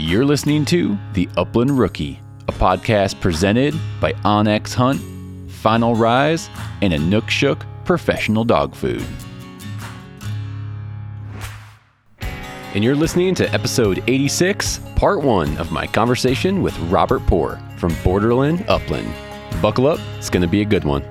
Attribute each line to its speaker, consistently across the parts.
Speaker 1: You're listening to The Upland Rookie, a podcast presented by OnX Hunt, Final Rise, and Inukshuk Professional Dog Food. And you're listening to episode 86, part one of my conversation with Robert Poor from Borderland Upland. Buckle up, it's going to be a good one.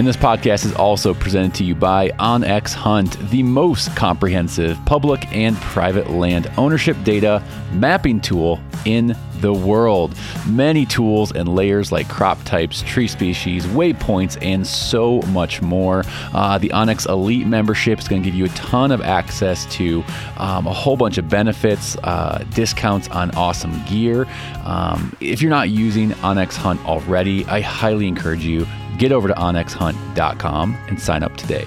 Speaker 1: And this podcast is also presented to you by OnX Hunt, the most comprehensive public and private land ownership data mapping tool in the world. Many tools and layers like crop types, tree species, waypoints, and so much more. Uh, the OnX Elite membership is going to give you a ton of access to um, a whole bunch of benefits, uh, discounts on awesome gear. Um, if you're not using OnX Hunt already, I highly encourage you get over to onxhunt.com and sign up today.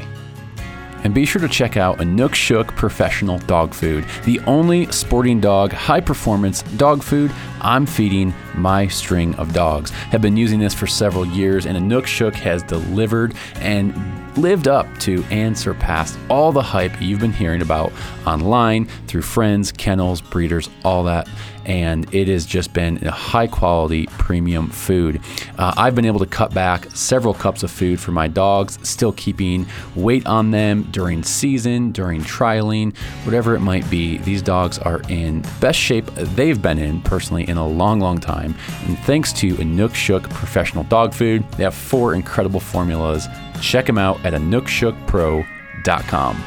Speaker 1: And be sure to check out Inukshuk Professional Dog Food, the only sporting dog high performance dog food I'm feeding my string of dogs. Have been using this for several years, and Inukshuk has delivered and lived up to and surpassed all the hype you've been hearing about online through friends, kennels, breeders, all that. And it has just been a high quality premium food. Uh, I've been able to cut back several cups of food for my dogs, still keeping weight on them during season, during trialing, whatever it might be. These dogs are in best shape they've been in personally in a long, long time. And thanks to Inukshuk Professional Dog Food, they have four incredible formulas. Check them out at inukshukpro.com.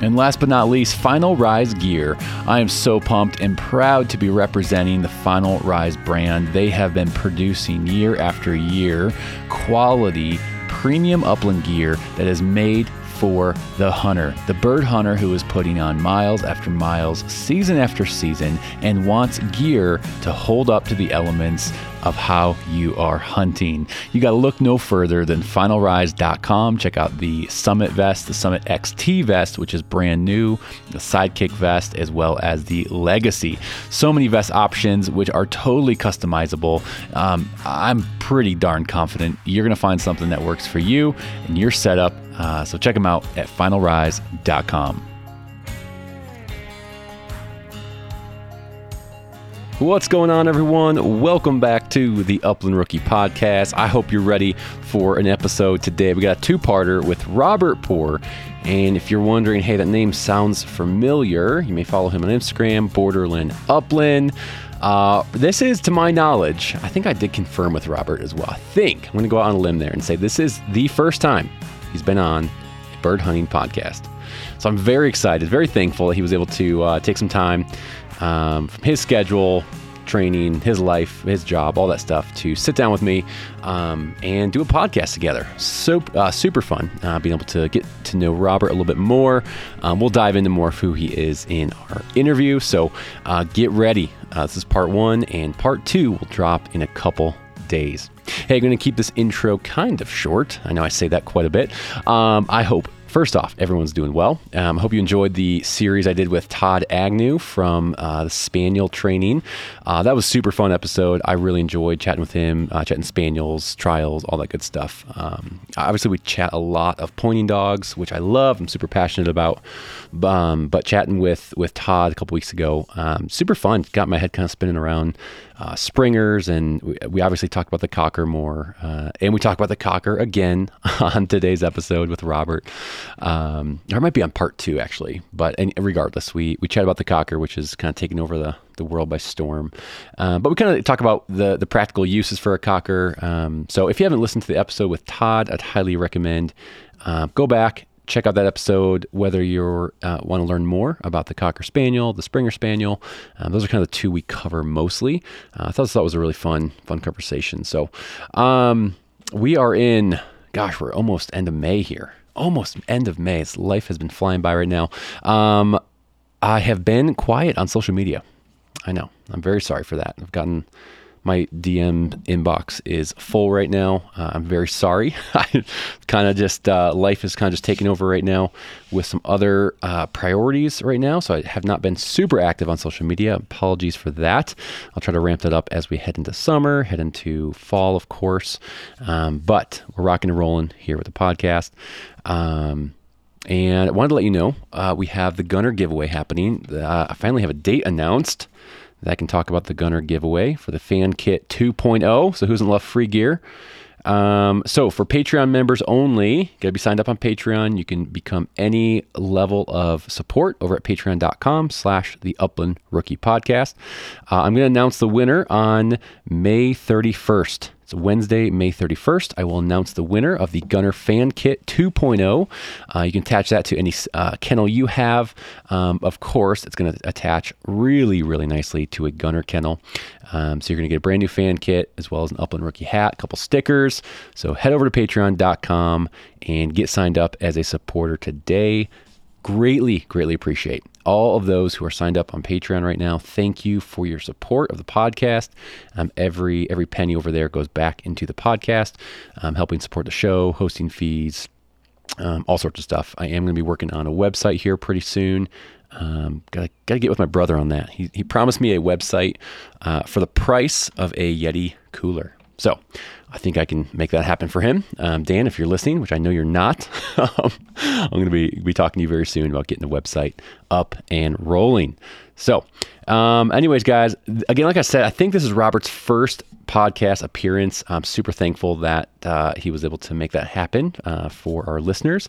Speaker 1: And last but not least, Final Rise Gear. I am so pumped and proud to be representing the Final Rise brand. They have been producing year after year quality premium upland gear that is made for the hunter, the bird hunter who is putting on miles after miles, season after season, and wants gear to hold up to the elements of how you are hunting. You got to look no further than finalrise.com. Check out the Summit vest, the Summit XT vest, which is brand new, the Sidekick vest, as well as the Legacy. So many vest options, which are totally customizable. Um, I'm pretty darn confident you're going to find something that works for you and your setup. Uh, so check them out at finalrise.com. What's going on, everyone? Welcome back to the Upland Rookie Podcast. I hope you're ready for an episode today. We got a two parter with Robert Poor. And if you're wondering, hey, that name sounds familiar, you may follow him on Instagram, Borderland Upland. Uh, this is, to my knowledge, I think I did confirm with Robert as well. I think I'm going to go out on a limb there and say this is the first time he's been on a bird hunting podcast. So I'm very excited, very thankful that he was able to uh, take some time um, from his schedule, training, his life, his job, all that stuff to sit down with me um, and do a podcast together. So uh, super fun uh, being able to get to know Robert a little bit more. Um, we'll dive into more of who he is in our interview. So uh, get ready. Uh, this is part one, and part two will drop in a couple days. Hey, I'm going to keep this intro kind of short. I know I say that quite a bit. Um, I hope First off, everyone's doing well. Um, I hope you enjoyed the series I did with Todd Agnew from uh, the Spaniel Training. Uh, that was super fun episode. I really enjoyed chatting with him, uh, chatting spaniels, trials, all that good stuff. Um, obviously, we chat a lot of pointing dogs, which I love. I'm super passionate about. Um, but chatting with with Todd a couple weeks ago, um, super fun. Got my head kind of spinning around uh, springers, and we, we, obviously talked about the cocker more, uh, and we talked about the cocker again on today's episode with Robert. Um, or it might be on part two actually, but and regardless, we we chat about the cocker, which is kind of taking over the the world by storm. Uh, but we kind of talk about the the practical uses for a cocker. Um, so if you haven't listened to the episode with Todd, I'd highly recommend uh, go back check out that episode whether you uh, want to learn more about the Cocker Spaniel, the Springer Spaniel. Um, those are kind of the two we cover mostly. Uh, I thought that was a really fun, fun conversation. So um, we are in, gosh, we're almost end of May here. Almost end of May. It's, life has been flying by right now. Um, I have been quiet on social media. I know. I'm very sorry for that. I've gotten my DM inbox is full right now. Uh, I'm very sorry. I kind of just uh, life is kind of just taking over right now with some other uh, priorities right now. So I have not been super active on social media. Apologies for that. I'll try to ramp that up as we head into summer, head into fall, of course. Um, but we're rocking and rolling here with the podcast. Um, And I wanted to let you know uh, we have the Gunner giveaway happening. Uh, I finally have a date announced that can talk about the Gunner giveaway for the Fan Kit 2.0. So, who doesn't love free gear? Um, so for Patreon members only, gotta be signed up on Patreon. You can become any level of support over at patreon.com slash the Upland Rookie Podcast. Uh, I'm gonna announce the winner on May 31st. It's Wednesday, May 31st. I will announce the winner of the Gunner Fan Kit 2.0. Uh, you can attach that to any uh, kennel you have. Um, of course, it's going to attach really, really nicely to a Gunner kennel. Um, so you're going to get a brand new fan kit as well as an Upland Rookie hat, a couple stickers. So head over to patreon.com and get signed up as a supporter today. Greatly, greatly appreciate all of those who are signed up on Patreon right now. Thank you for your support of the podcast. Um, every every penny over there goes back into the podcast, um, helping support the show, hosting fees, um, all sorts of stuff. I am going to be working on a website here pretty soon. Um, gotta gotta get with my brother on that. He he promised me a website uh, for the price of a Yeti cooler. So I think I can make that happen for him. Um, Dan, if you're listening, which I know you're not, um, I'm going to be, be talking to you very soon about getting the website up and rolling. So, um, anyways, guys, again, like I said, I think this is Robert's first podcast appearance. I'm super thankful that uh, he was able to make that happen uh, for our listeners.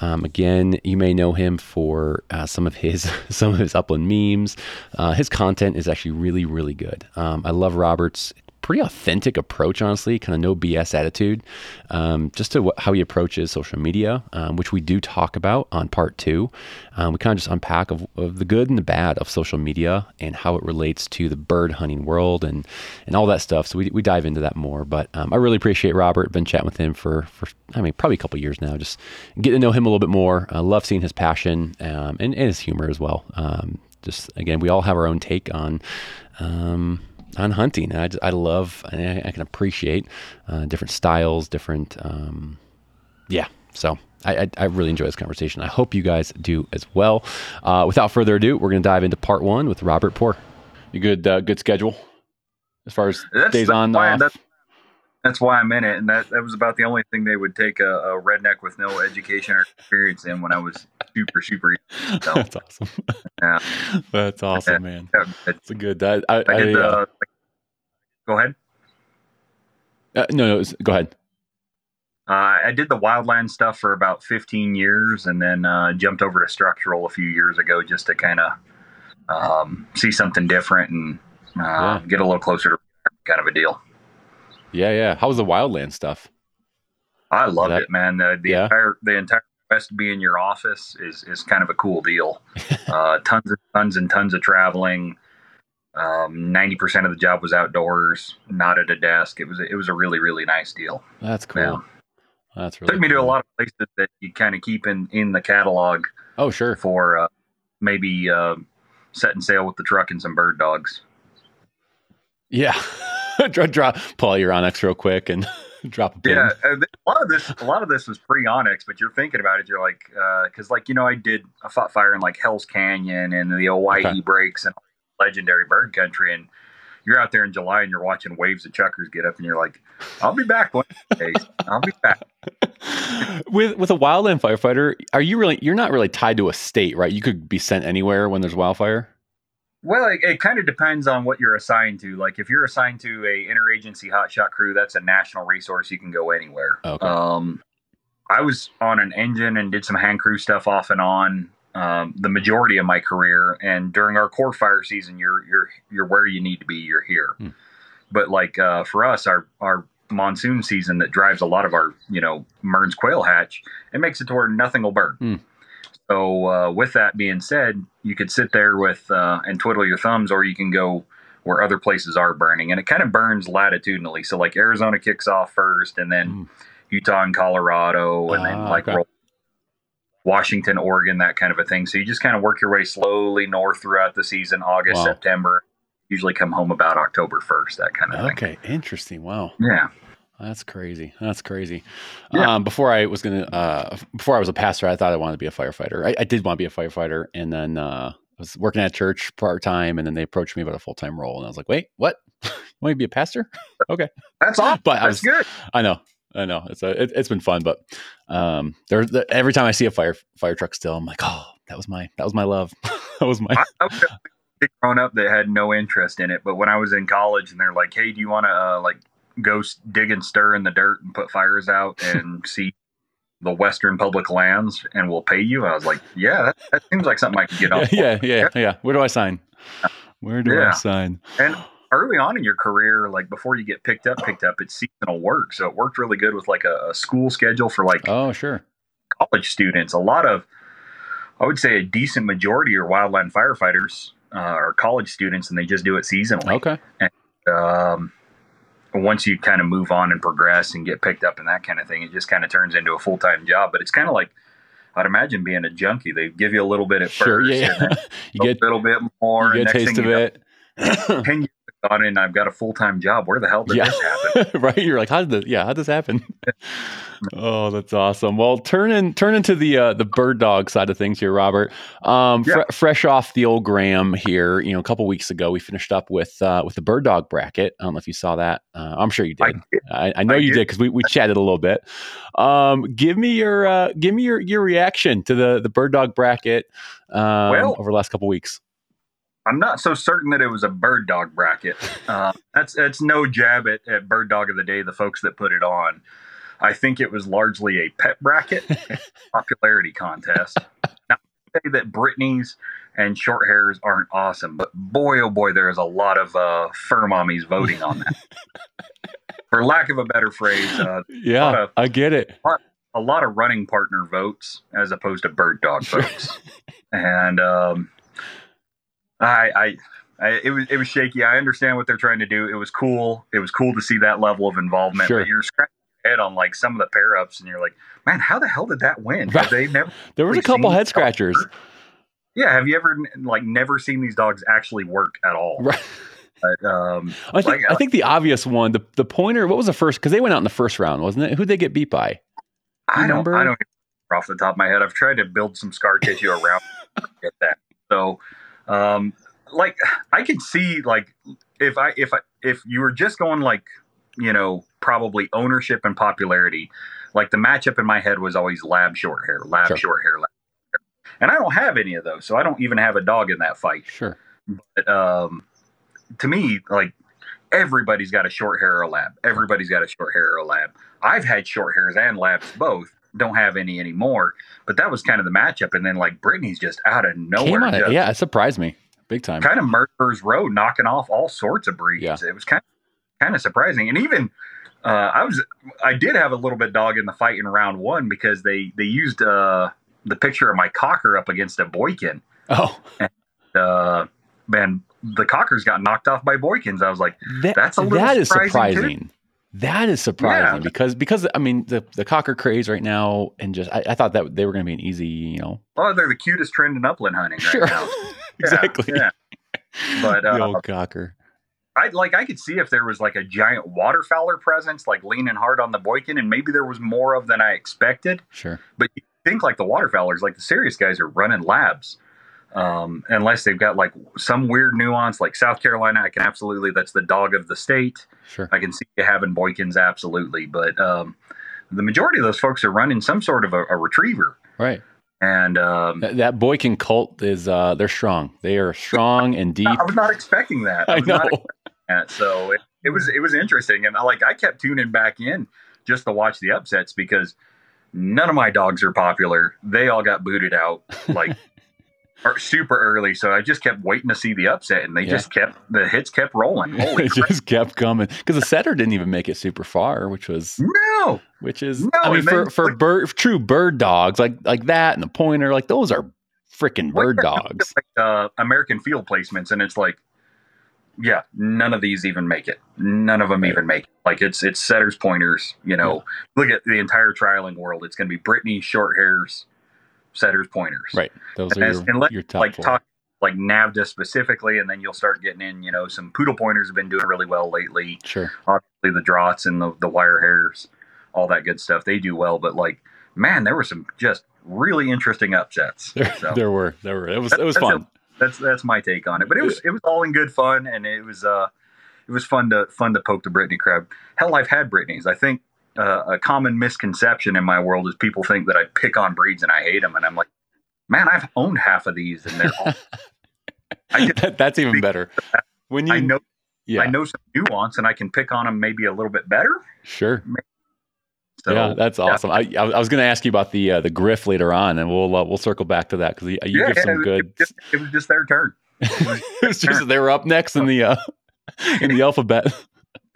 Speaker 1: Um, again, you may know him for uh, some of his some of his upland memes. Uh, his content is actually really, really good. Um, I love Robert's pretty authentic approach, honestly, kind of no BS attitude, um, just to how he approaches social media, um, which we do talk about on part two. Um, we kind of just unpack of, of, the good and the bad of social media and how it relates to the bird hunting world and and all that stuff. So we, we dive into that more. But um, I really appreciate Robert. Been chatting with him for for I mean probably a couple years now. Just getting to know him a little bit more. I love seeing his passion um, and, and, his humor as well. Um, just again, we all have our own take on um, on hunting. I, I love, I, I can appreciate uh, different styles, different, um, yeah. So I, I, I, really enjoy this conversation. I hope you guys do as well. Uh, without further ado, we're going to dive into part one with Robert Poor. You good? Uh, good schedule as far as that's, days on off.
Speaker 2: That's, that's, why I'm in it, and that that was about the only thing they would take a, a redneck with no education or experience in when I was super super.
Speaker 1: So, that's awesome. Yeah, that's awesome, yeah. man. It's a good. I, I, I did the, uh,
Speaker 2: Go ahead.
Speaker 1: Uh, no, no, go ahead.
Speaker 2: Uh, I did the wildland stuff for about 15 years and then uh, jumped over to structural a few years ago just to kind of um, see something different and uh, yeah. get a little closer to kind of a deal.
Speaker 1: Yeah, yeah. How was the wildland stuff?
Speaker 2: I loved that, it, man. The, the yeah? entire the entire West be in your office is is kind of a cool deal. uh, tons and tons and tons of traveling. Um, ninety um, percent of the job was outdoors, not at a desk. It was it was a really really nice deal.
Speaker 1: That's cool. Yeah. That's really
Speaker 2: took me cool. to a lot of places that you kind of keep in in the catalog.
Speaker 1: Oh sure.
Speaker 2: For uh, maybe uh, setting sail with the truck and some bird dogs.
Speaker 1: Yeah, drop, drop pull your onX real quick and drop a pin.
Speaker 2: Yeah, a lot of this a lot of this was pre onX, but you're thinking about it, you're like, because uh, like you know, I did I fought fire in like Hell's Canyon and the Owyhee okay. breaks and legendary bird country and you're out there in July and you're watching waves of chukars get up and you're like, I'll be back one day. I'll be back.
Speaker 1: with with a wildland firefighter, are you really you're not really tied to a state, right? You could be sent anywhere when there's wildfire.
Speaker 2: Well, it, it kind of depends on what you're assigned to. Like if you're assigned to a interagency hotshot crew, that's a national resource. You can go anywhere. Okay. Um, I was on an engine and did some hand crew stuff off and on um, the majority of my career. And during our core fire season, you're you're you're where you need to be. You're here. Hmm. But like uh, for us, our our monsoon season that drives a lot of our you know Mearns quail hatch, it makes it to where nothing will burn. Hmm. So uh, with that being said, you could sit there with uh, and twiddle your thumbs, or you can go where other places are burning, and it kind of burns latitudinally. So like Arizona kicks off first, and then hmm. Utah and Colorado, and then ah, like okay. Washington, Oregon, that kind of a thing. So you just kind of work your way slowly north throughout the season, August, wow. September. Usually come home about October 1st, that kind of
Speaker 1: okay, thing. Okay, interesting. Wow.
Speaker 2: Yeah.
Speaker 1: That's crazy. That's crazy. Yeah. Um, before I was gonna, uh, before I was a pastor, I thought I wanted to be a firefighter. I, I did want to be a firefighter, and then uh, I was working at church part time, and then they approached me about a full time role, and I was like, "Wait, what? you want me to be a pastor? okay,
Speaker 2: that's awesome. But that's was, good.
Speaker 1: I know I know. It's a, it, has been fun, but um, there every time I see a fire fire truck still, I'm like, oh, that was my that was my love. that was my. I, I was
Speaker 2: grown up that had no interest in it, but when I was in college and they're like, hey, do you want to uh, like go dig and stir in the dirt and put fires out and see the Western public lands and we'll pay you. I was like, yeah, that, that seems like something I could get on.
Speaker 1: Yeah, yeah, yeah, yeah, Where do I sign? Where do yeah. I sign?
Speaker 2: And early on in your career, like before you get picked up, picked up, it's seasonal work. So it worked really good with like a, a school schedule for like
Speaker 1: oh sure
Speaker 2: college students. A lot of I would say a decent majority are wildland firefighters uh, are college students, and they just do it seasonally.
Speaker 1: Okay.
Speaker 2: And, um, once you kind of move on and progress and get picked up and that kind of thing, it just kind of turns into a full time job. But it's kind of like I'd imagine being a junkie. They give you a little bit at sure, first,
Speaker 1: yeah.
Speaker 2: you get a little bit more.
Speaker 1: You get a taste of it.
Speaker 2: Ten years gone and I've got a full time job. Where the hell did yeah. this happen?
Speaker 1: right? You're like, how did this? Yeah, how did this happen? oh, that's awesome. Well, turn in turn into the uh, the bird dog side of things here, Robert. Um, yeah. fr- fresh off the old 'Gram here, you know, a couple weeks ago, we finished up with uh, with the bird dog bracket. I don't know if you saw that. Uh, I'm sure you did. I, did. I, I know I you did because we, we chatted a little bit. Um, give me your uh, give me your your reaction to the the bird dog bracket um, well, over the last couple weeks.
Speaker 2: I'm not so certain that it was a bird dog bracket. Uh, that's that's no jab at, at bird dog of the day, the folks that put it on. I think it was largely a pet bracket popularity contest. Now, I say that Brittany's and short hairs aren't awesome, but boy, oh boy, there is a lot of uh, fur mommies voting on that. For lack of a better phrase, uh,
Speaker 1: yeah, of, I get it.
Speaker 2: A lot, a lot, of running partner votes as opposed to bird dog votes, and um, I, I, I, it was it was shaky. I understand what they're trying to do. It was cool. It was cool to see that level of involvement. Sure. But you're scratching your head on like some of the pair ups, and you're like, man, how the hell did that win? They never.
Speaker 1: there was a couple head scratchers.
Speaker 2: Yeah, have you ever like never seen these dogs actually work at all?
Speaker 1: Right.
Speaker 2: But, um,
Speaker 1: I think like, I think the obvious one, the the pointer. What was the first? Because they went out in the first round, wasn't it? Who'd they get beat by?
Speaker 2: I don't. I don't. Off the top of my head, I've tried to build some scar tissue around get that. So um, like I can see like if I if I if you were just going like you know probably ownership and popularity, like the matchup in my head was always lab short hair, lab sure. short hair, lab hair. and I don't have any of those, so I don't even have a dog in that fight.
Speaker 1: Sure,
Speaker 2: but um, to me, like everybody's got a short hair or a lab. Everybody's got a short hair or a lab. I've had short hairs and labs both. Don't have any anymore. But that was kind of the matchup. And then like Brittany's just out of nowhere. Out,
Speaker 1: yeah, it surprised me big time.
Speaker 2: Kind of Murderer's Row, knocking off all sorts of breeds. Yeah. It was kind of, kind of surprising. And even uh, I was I did have a little bit dog in the fight in round one because they they used uh, the picture of my cocker up against a Boykin.
Speaker 1: Oh,
Speaker 2: and, uh, man, the cockers got knocked off by Boykins. I was like, that, that's a little that is surprising. Too.
Speaker 1: That is surprising yeah. because because I mean the the cocker craze right now and just I, I thought that they were going to be an easy you know.
Speaker 2: Oh, they're the cutest trend in upland hunting right sure. now.
Speaker 1: exactly.
Speaker 2: Yeah, But uh,
Speaker 1: the old cocker.
Speaker 2: I like I could see if there was like a giant waterfowler presence, like leaning hard on the Boykin, and maybe there was more of than I expected.
Speaker 1: Sure.
Speaker 2: But you think like the waterfowlers, like the serious guys are running labs um, unless they've got like some weird nuance like South Carolina. I can absolutely that's the dog of the state.
Speaker 1: Sure,
Speaker 2: I can see you having Boykins absolutely, but um, the majority of those folks are running some sort of a, a retriever,
Speaker 1: right?
Speaker 2: And um,
Speaker 1: that, that Boykin cult is uh, they're strong. They are strong and deep.
Speaker 2: I was not expecting that.
Speaker 1: I, I know.
Speaker 2: That. So it, it was it was interesting, and I, like I kept tuning back in just to watch the upsets because none of my dogs are popular. They all got booted out like super early, so I just kept waiting to see the upset, and they yeah. just kept the hits kept rolling.
Speaker 1: Holy it just kept coming because the setter didn't even make it super far, which was
Speaker 2: no,
Speaker 1: which is no, I mean for for like, bird true bird dogs like like that and the pointer like those are freaking bird dogs.
Speaker 2: Like, uh, American field placements, and it's like, yeah, none of these even make it. None of them right. even make it. Like it's it's setters pointers. You know, yeah. look at the entire trialing world. It's going to be Brittany short hairs setters, pointers.
Speaker 1: Right. Those and are your, let, your top
Speaker 2: like
Speaker 1: four.
Speaker 2: talk like NAVHDA specifically, and then you'll start getting in. You know, some poodle pointers have been doing really well lately.
Speaker 1: Sure.
Speaker 2: Obviously, the drahts and the, the wire hairs, all that good stuff, they do well. But like, man, there were some just really interesting upsets.
Speaker 1: There, so, there were, there were. It was, it was
Speaker 2: that's
Speaker 1: fun. A,
Speaker 2: that's that's my take on it. But it was it was all in good fun, and it was uh, it was fun to fun to poke the Brittany crab. Hell, I've had Brittany's. I think uh, a common misconception in my world is people think that I pick on breeds and I hate them, and I'm like, man, I've owned half of these, and they're all.
Speaker 1: That's even better.
Speaker 2: When you I know, yeah. I know some nuance, and I can pick on them maybe a little bit better.
Speaker 1: Sure. So, yeah, that's awesome. Yeah. I, I was going to ask you about the uh, the griff later on, and we'll uh, we'll circle back to that because you yeah, give some
Speaker 2: it
Speaker 1: good.
Speaker 2: Just, it was just their turn.
Speaker 1: It was, it was just they were up next in the uh, in the alphabet.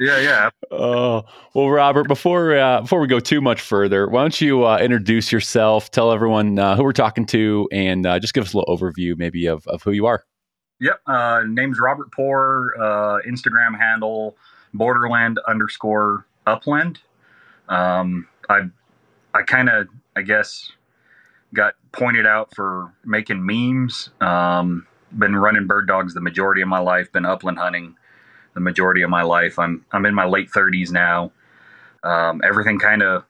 Speaker 2: Yeah, yeah.
Speaker 1: Oh well, Robert. Before uh, before we go too much further, why don't you uh, introduce yourself? Tell everyone uh, who we're talking to, and uh, just give us a little overview, maybe of, of who you are.
Speaker 2: Yep. Uh, name's Robert Poor. Uh, Instagram handle Borderland underscore Upland. Um, I I kind of I guess got pointed out for making memes. Um, been running bird dogs the majority of my life. Been upland hunting the majority of my life. I'm I'm in my late 30s now. Um, everything kind of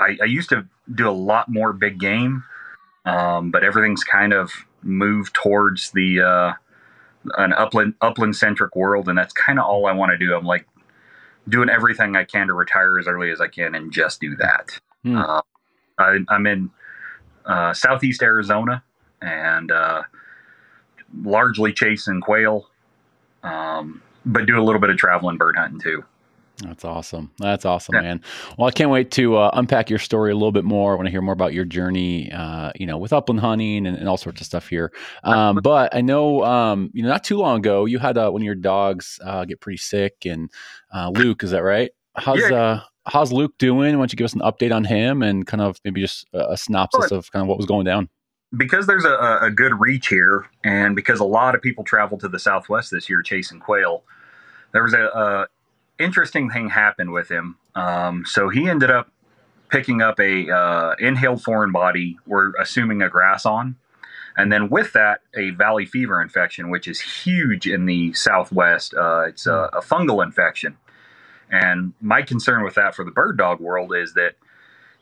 Speaker 2: I, I, used to do a lot more big game, um, but everything's kind of moved towards the uh, an upland upland centric world, and that's kind of all I want to do. I'm like doing everything I can to retire as early as I can and just do that. Hmm. Uh, I, am in uh, southeast Arizona and uh, largely chasing quail. Um, but do a little bit of traveling bird hunting too.
Speaker 1: That's awesome. That's awesome, yeah. man. Well, I can't wait to uh, unpack your story a little bit more. I want to hear more about your journey, uh, you know, with upland hunting and, and all sorts of stuff here. Um, but I know, um, you know, not too long ago, you had uh, one of your dogs uh, get pretty sick, and uh, Luke, is that right? How's yeah. Uh, how's Luke doing? Why don't you give us an update on him and kind of maybe just a, a synopsis of kind of what was going down?
Speaker 2: because there's a, a, good reach here, and because a lot of people travel to the Southwest this year chasing quail, there was a, a interesting thing happened with him. Um, so he ended up picking up a uh, inhaled foreign body. We're assuming a grass awn, and then with that, a valley fever infection, which is huge in the Southwest. Uh, it's a, a fungal infection, and my concern with that for the bird dog world is that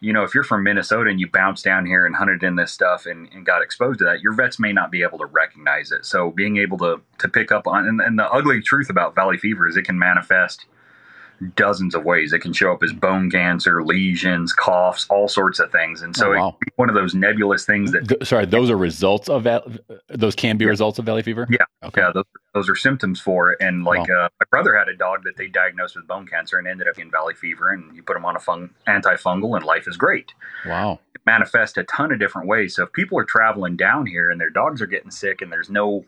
Speaker 2: you know, if you're from Minnesota and you bounced down here and hunted in this stuff and, and, got exposed to that, your vets may not be able to recognize it. So being able to to pick up on and, and the ugly truth about valley fever is it can manifest dozens of ways. It can show up as bone cancer, lesions, coughs, all sorts of things. And so oh, wow. one of those nebulous things that.
Speaker 1: Sorry, those are results of. Those can be yeah. results of valley fever.
Speaker 2: Yeah, okay. yeah, those, those are symptoms for it. And like wow. uh, my brother had a dog that they diagnosed with bone cancer and ended up in valley fever, and you put him on a fung- antifungal, and life is great.
Speaker 1: Wow.
Speaker 2: It manifests a ton of different ways. So if people are traveling down here and their dogs are getting sick, and there's no,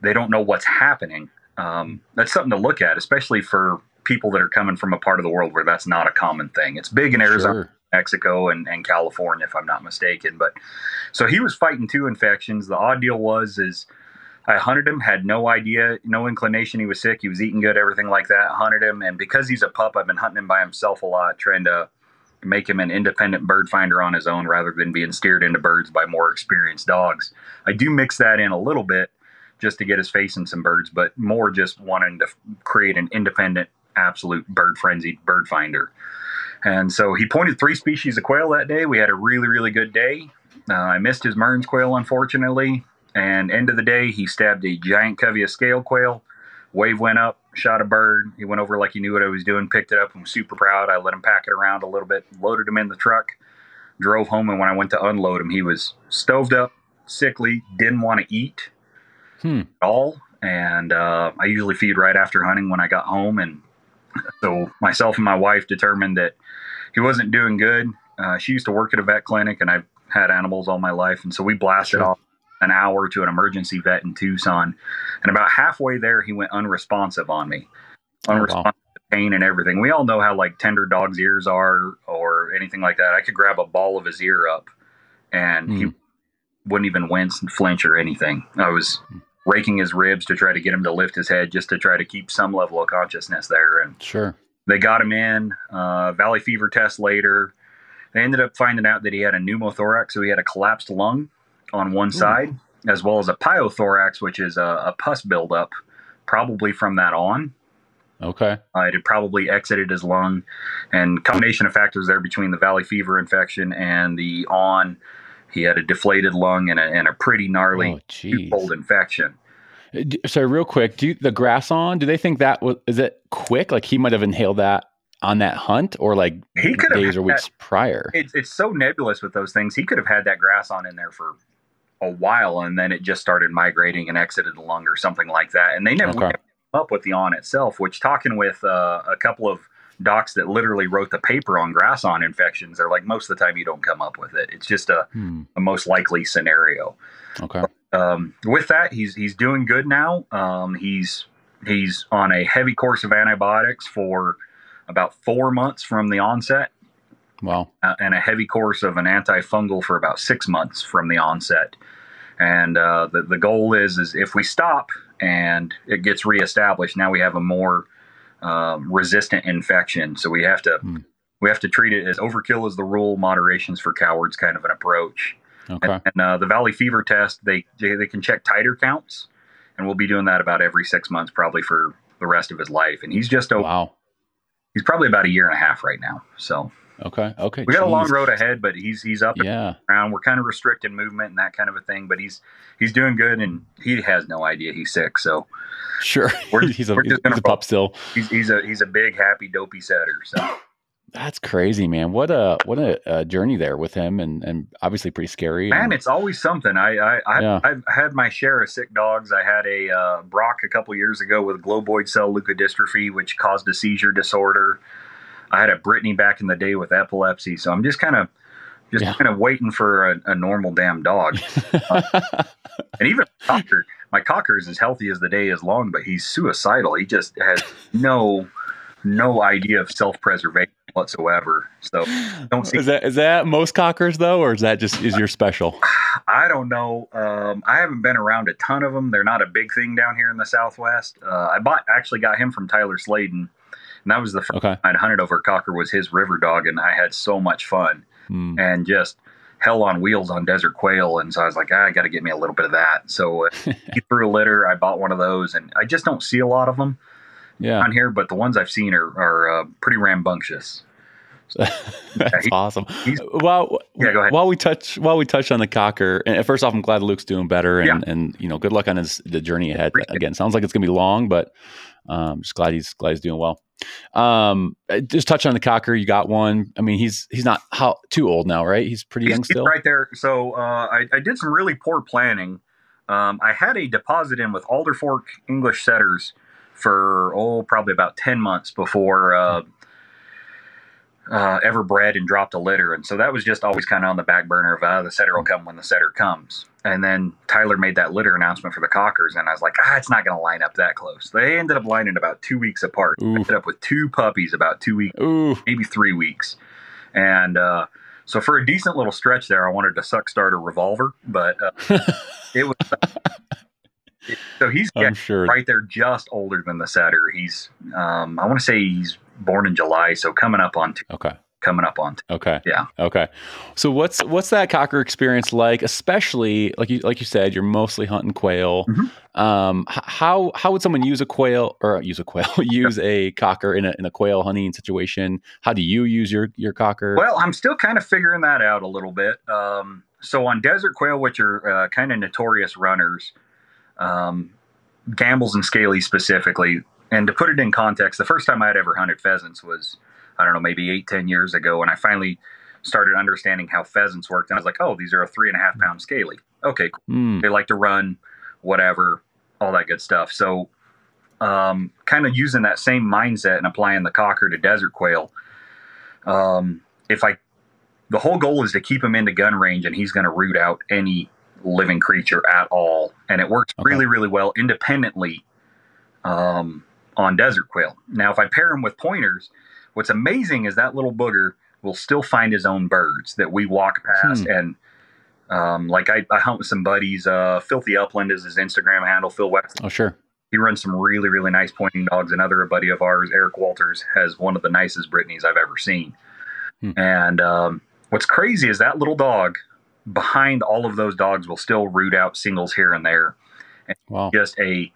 Speaker 2: they don't know what's happening. Um, that's something to look at, especially for people that are coming from a part of the world where that's not a common thing. It's big in Arizona, sure. Mexico, and, and California, if I'm not mistaken. But so he was fighting two infections. The odd deal was is I hunted him, had no idea, no inclination he was sick. He was eating good, everything like that. I hunted him, and because he's a pup, I've been hunting him by himself a lot, trying to make him an independent bird finder on his own rather than being steered into birds by more experienced dogs. I do mix that in a little bit just to get his face in some birds, but more just wanting to create an independent absolute bird frenzied bird finder. And so he pointed three species of quail that day. We had a really, really good day. Uh, I missed his Mearns quail, unfortunately. And end of the day, he stabbed a giant covey of scale quail. Wave went up, shot a bird. He went over like he knew what I was doing, picked it up, and was super proud. I let him pack it around a little bit, loaded him in the truck, drove home. And when I went to unload him, he was stoved up, sickly, didn't want to eat hmm. at all. And uh, I usually feed right after hunting when I got home. And so myself and my wife determined that he wasn't doing good. Uh, she used to work at a vet clinic, and I've had animals all my life, and so we blasted sure. off an hour to an emergency vet in Tucson. And about halfway there, he went unresponsive on me, unresponsive oh, wow. to pain and everything. We all know how like tender dogs' ears are, or anything like that. I could grab a ball of his ear up, and mm. he hmm. wouldn't even wince and flinch or anything. I was hmm raking his ribs to try to get him to lift his head just to try to keep some level of consciousness there. And
Speaker 1: sure,
Speaker 2: they got him in. Uh, valley fever test later. They ended up finding out that he had a pneumothorax, so he had a collapsed lung on one Ooh. side, as well as a pyothorax, which is a, a pus buildup, probably from that awn.
Speaker 1: Okay.
Speaker 2: Uh, it had probably exited his lung, and combination of factors there between the valley fever infection and the awn he had a deflated lung and a, and a pretty gnarly oh, cold infection.
Speaker 1: So real quick, do you, the grass awn? Do they think that was is it quick? Like he might have inhaled that on that hunt or like he could days or weeks that, prior?
Speaker 2: It's it's so nebulous with those things. He could have had that grass awn in there for a while, and then it just started migrating and exited the lung or something like that. And they never okay. came up with the awn itself. Which talking with uh, a couple of docs that literally wrote the paper on grass awn infections, they're like most of the time you don't come up with it. It's just a, hmm. a most likely scenario.
Speaker 1: Okay.
Speaker 2: But, um, with that, he's he's doing good now. Um, he's he's on a heavy course of antibiotics for about four months from the onset.
Speaker 1: Wow.
Speaker 2: Uh, and a heavy course of an antifungal for about six months from the onset. And uh, the, the goal is, is if we stop and it gets reestablished, now we have a more um, resistant infection. So we have to mm. we have to treat it as overkill is the rule, moderations for cowards kind of an approach.
Speaker 1: Okay.
Speaker 2: And, and uh, the Valley Fever test, they they can check titer counts, and we'll be doing that about every six months, probably for the rest of his life. And he's just a
Speaker 1: wow.
Speaker 2: He's probably about a year and a half right now. So
Speaker 1: Okay. Okay.
Speaker 2: We got a long road ahead, but he's he's up
Speaker 1: yeah.
Speaker 2: around. We're kind of restricting movement and that kind of a thing, but he's he's doing good, and he has no idea he's sick. So
Speaker 1: sure, we're, he's a, we're he's, a pup still.
Speaker 2: He's, he's a he's a big happy dopey setter. So
Speaker 1: that's crazy, man. What a what a, a, journey there with him, and and obviously pretty scary.
Speaker 2: Man,
Speaker 1: and,
Speaker 2: it's always something. I I, I yeah. I've had my share of sick dogs. I had a uh, Brock a couple years ago with globoid cell leukodystrophy, which caused a seizure disorder. I had a Brittany back in the day with epilepsy, so I'm just kind of just yeah. kind of waiting for a, a normal damn dog. uh, and even cocker, my cocker is as healthy as the day is long, but he's suicidal. He just has no no idea of self preservation whatsoever. So
Speaker 1: don't see. Is that is that most cockers though, or is that just is your special?
Speaker 2: I don't know. Um, I haven't been around a ton of them. They're not a big thing down here in the Southwest. Uh, I bought actually got him from Tyler Sladen and that was the first okay. I'd hunted over Cocker was his river dog, and I had so much fun mm. and just hell on wheels on desert quail. And so I was like, ah, I got to get me a little bit of that. So uh, he threw a litter. I bought one of those, and I just don't see a lot of them
Speaker 1: yeah.
Speaker 2: on here, but the ones I've seen are, are uh, pretty rambunctious.
Speaker 1: That's yeah, he, awesome. Well, yeah, go ahead. While we touch, while we touch on the cocker, and first off, I'm glad Luke's doing better, and, yeah. and you know, good luck on his the journey ahead. Again, sounds like it's gonna be long, but um, just glad he's glad he's doing well. Um, uh, just touch on the cocker. You got one. I mean, he's he's not how too old now, right? He's pretty he's, young still.
Speaker 2: right there. So uh, I, I, did some really poor planning. Um, I had a deposit in with Alder Fork English setters for oh probably about ten months before uh, uh, ever bred and dropped a litter, and so that was just always kind of on the back burner of uh, the setter will come when the setter comes. And then Tyler made that litter announcement for the Cockers, and I was like, ah, it's not going to line up that close. They ended up lining about two weeks apart. Ooh. Ended up with two puppies about two weeks, Ooh. maybe three weeks, and uh, so for a decent little stretch there, I wanted to suck start a revolver, but uh, it was. so he's yeah, sure. right there, just older than the setter. He's, um, I want to say he's born in July, so coming up on two.
Speaker 1: Okay
Speaker 2: coming up on.
Speaker 1: Okay.
Speaker 2: Yeah.
Speaker 1: Okay. So what's what's that cocker experience like? Especially like you like you said, you're mostly hunting quail. Mm-hmm. Um, how how would someone use a quail or use a quail use a cocker in a in a quail hunting situation? How do you use your your cocker?
Speaker 2: Well, I'm still kind of figuring that out a little bit. Um, so on desert quail, which are uh, kind of notorious runners, um, Gambel's and Scaly specifically. And to put it in context, the first time I had ever hunted pheasants was I don't know, maybe eight, ten years ago, and I finally started understanding how pheasants worked. And I was like, oh, these are a three and a half pound scaly. Okay, cool. mm. they like to run, whatever, all that good stuff. So, um, kind of using that same mindset and applying the cocker to desert quail. Um, if I, the whole goal is to keep him into gun range, and he's going to root out any living creature at all, and it works okay. really, really well independently. Um, on desert quail. Now, if I pair him with pointers, What's amazing is that little booger will still find his own birds that we walk past. Hmm. And um, like I, I, hunt with some buddies. Uh, Filthy Upland is his Instagram handle. Phil West.
Speaker 1: Oh, sure.
Speaker 2: He runs some really, really nice pointing dogs. Another buddy of ours, Eric Walters, has one of the nicest Brittany's I've ever seen. Hmm. And um, what's crazy is that little dog behind all of those dogs will still root out singles here and there. And wow. Just a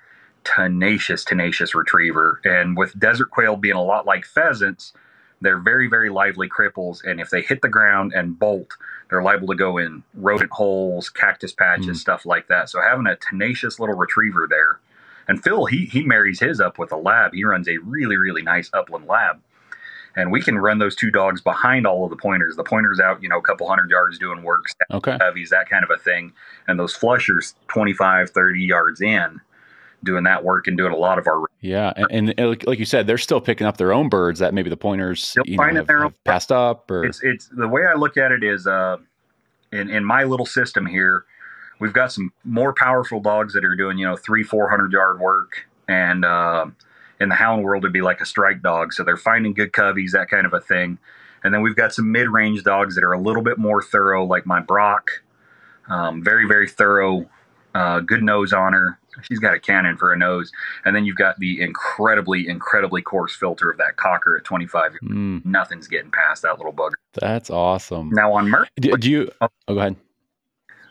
Speaker 2: tenacious, tenacious retriever. And with desert quail being a lot like pheasants, they're very, very lively cripples. And if they hit the ground and bolt, they're liable to go in rodent holes, cactus patches, mm. stuff like that. So having a tenacious little retriever there. And Phil, he he marries his up with a lab. He runs a really, really nice upland lab. and we can run those two dogs behind all of the pointers. The pointers out, you know, a couple hundred yards doing work,
Speaker 1: okay,
Speaker 2: heavies, that kind of a thing, and those flushers 25, 30 yards in, doing that work and doing a lot of our
Speaker 1: yeah, and, and like you said, they're still picking up their own birds that maybe the pointers you know, have, have passed up or
Speaker 2: it's it's the way I look at it is uh in in my little system here, we've got some more powerful dogs that are doing you know three four hundred yard work and. uh in the hound world it'd be like a strike dog. So they're finding good coveys, that kind of a thing. And then we've got some mid range dogs that are a little bit more thorough, like my Brock. Um, very, very thorough, uh, good nose on her. She's got a cannon for a nose. And then you've got the incredibly, incredibly coarse filter of that cocker at 25. Mm. Nothing's getting past that little bugger.
Speaker 1: That's awesome.
Speaker 2: Now on Merc.
Speaker 1: Do, do you. Oh, go ahead.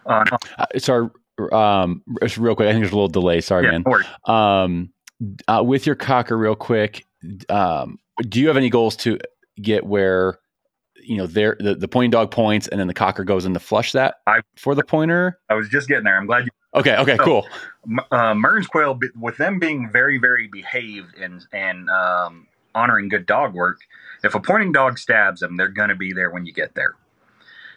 Speaker 1: Uh, no. uh, sorry, um, real quick. I think there's a little delay. Sorry, yeah, man. Um, uh, with your cocker, real quick, um, do you have any goals to get where you know there the, the pointing dog points and then the cocker goes in to flush that I, for the pointer?
Speaker 2: I was just getting there. I'm glad you.
Speaker 1: Okay. Okay. So, cool.
Speaker 2: Uh, Mearns quail, with them being very, very behaved and and um, honoring good dog work, if a pointing dog stabs them, they're going to be there when you get there.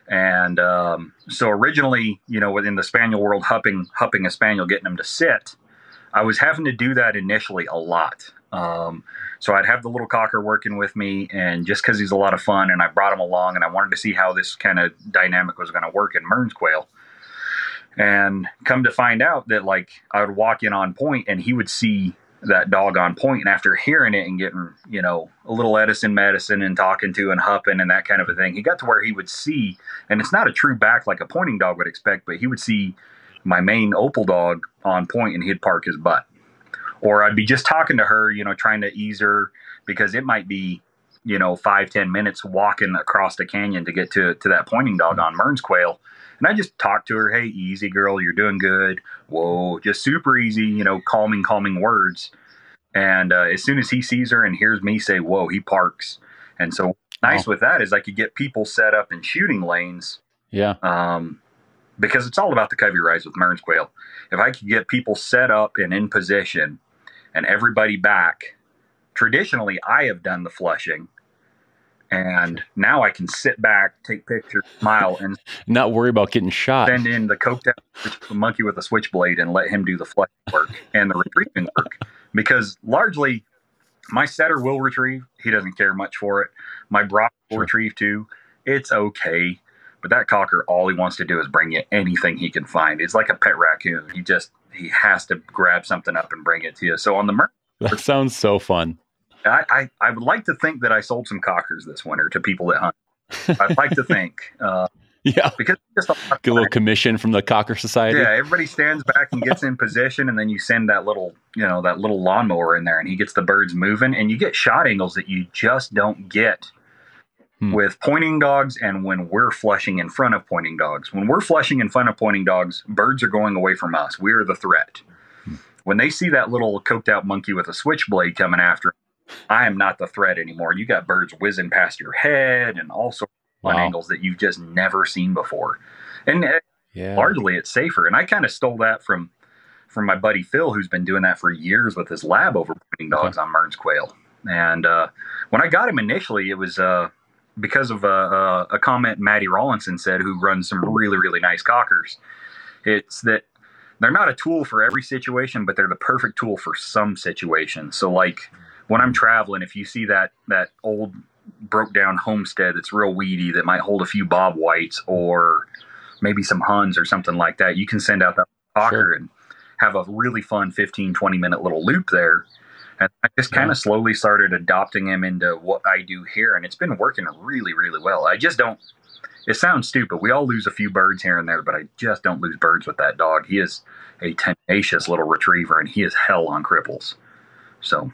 Speaker 2: And um, so originally, you know, within the spaniel world, hupping hupping a spaniel, getting them to sit I was having to do that initially a lot. Um, so I'd have the little cocker working with me, and just because he's a lot of fun, and I brought him along, and I wanted to see how this kind of dynamic was going to work in Mearns quail. And come to find out that, like, I would walk in on point, and he would see that dog on point, and after hearing it and getting, you know, a little Edison medicine and talking to and hupping and that kind of a thing, he got to where he would see, and it's not a true back like a pointing dog would expect, but he would see my main opal dog on point and he'd park his butt. Or I'd be just talking to her, you know, trying to ease her because it might be, you know, five, ten minutes walking across the canyon to get to, to that pointing dog on Mearns quail. And I just talk to her, hey, easy girl, you're doing good. Whoa, just super easy, you know, calming, calming words. And uh, as soon as he sees her and hears me say, whoa, he parks. And so nice with that is I could get people set up in shooting lanes.
Speaker 1: Yeah.
Speaker 2: Um, because it's all about the covey rise with Mearns quail. If I could get people set up and in position and everybody back, traditionally I have done the flushing. And now I can sit back, take pictures, smile, and
Speaker 1: not worry about getting shot.
Speaker 2: Send in the coked out monkey with a switchblade and let him do the flushing work and the retrieving work. Because largely, my setter will retrieve. He doesn't care much for it. My Brock will sure. retrieve too. It's okay. But that cocker, all he wants to do is bring you anything he can find. It's like a pet raccoon. He just he has to grab something up and bring it to you. So on the mer-
Speaker 1: that sounds so fun.
Speaker 2: I, I, I would like to think that I sold some cockers this winter to people that hunt. I'd like to think. Uh,
Speaker 1: yeah,
Speaker 2: because just a,
Speaker 1: Get a little commission from the Cocker Society.
Speaker 2: Yeah, everybody stands back and gets in position, and then you send that little, you know, that little lawnmower in there, and he gets the birds moving, and you get shot angles that you just don't get hmm. with pointing dogs and when we're flushing in front of pointing dogs. When we're flushing in front of pointing dogs, birds are going away from us. We're the threat. Hmm. When they see that little coked out monkey with a switchblade coming after, I am not the threat anymore. You got birds whizzing past your head and all sorts of wow. angles that you've just never seen before. And uh, yeah. largely it's safer. And I kind of stole that from from my buddy Phil, who's been doing that for years with his lab over pointing dogs okay. on Mearns quail. And uh, when I got him initially, it was uh, because of a, a, a comment Maddie Rawlinson said, who runs some really, really nice cockers. It's that they're not a tool for every situation, but they're the perfect tool for some situations. So, like when I'm traveling, if you see that that old broke down homestead that's real weedy that might hold a few bob whites or maybe some huns or something like that, you can send out that cocker sure. and have a really fun 15, 20 minute little loop there and I just kind of yeah. slowly started adopting him into what I do here, and it's been working really, really well. I just don't. It sounds stupid. We all lose a few birds here and there, but I just don't lose birds with that dog. He is a tenacious little retriever, and he is hell on cripples. So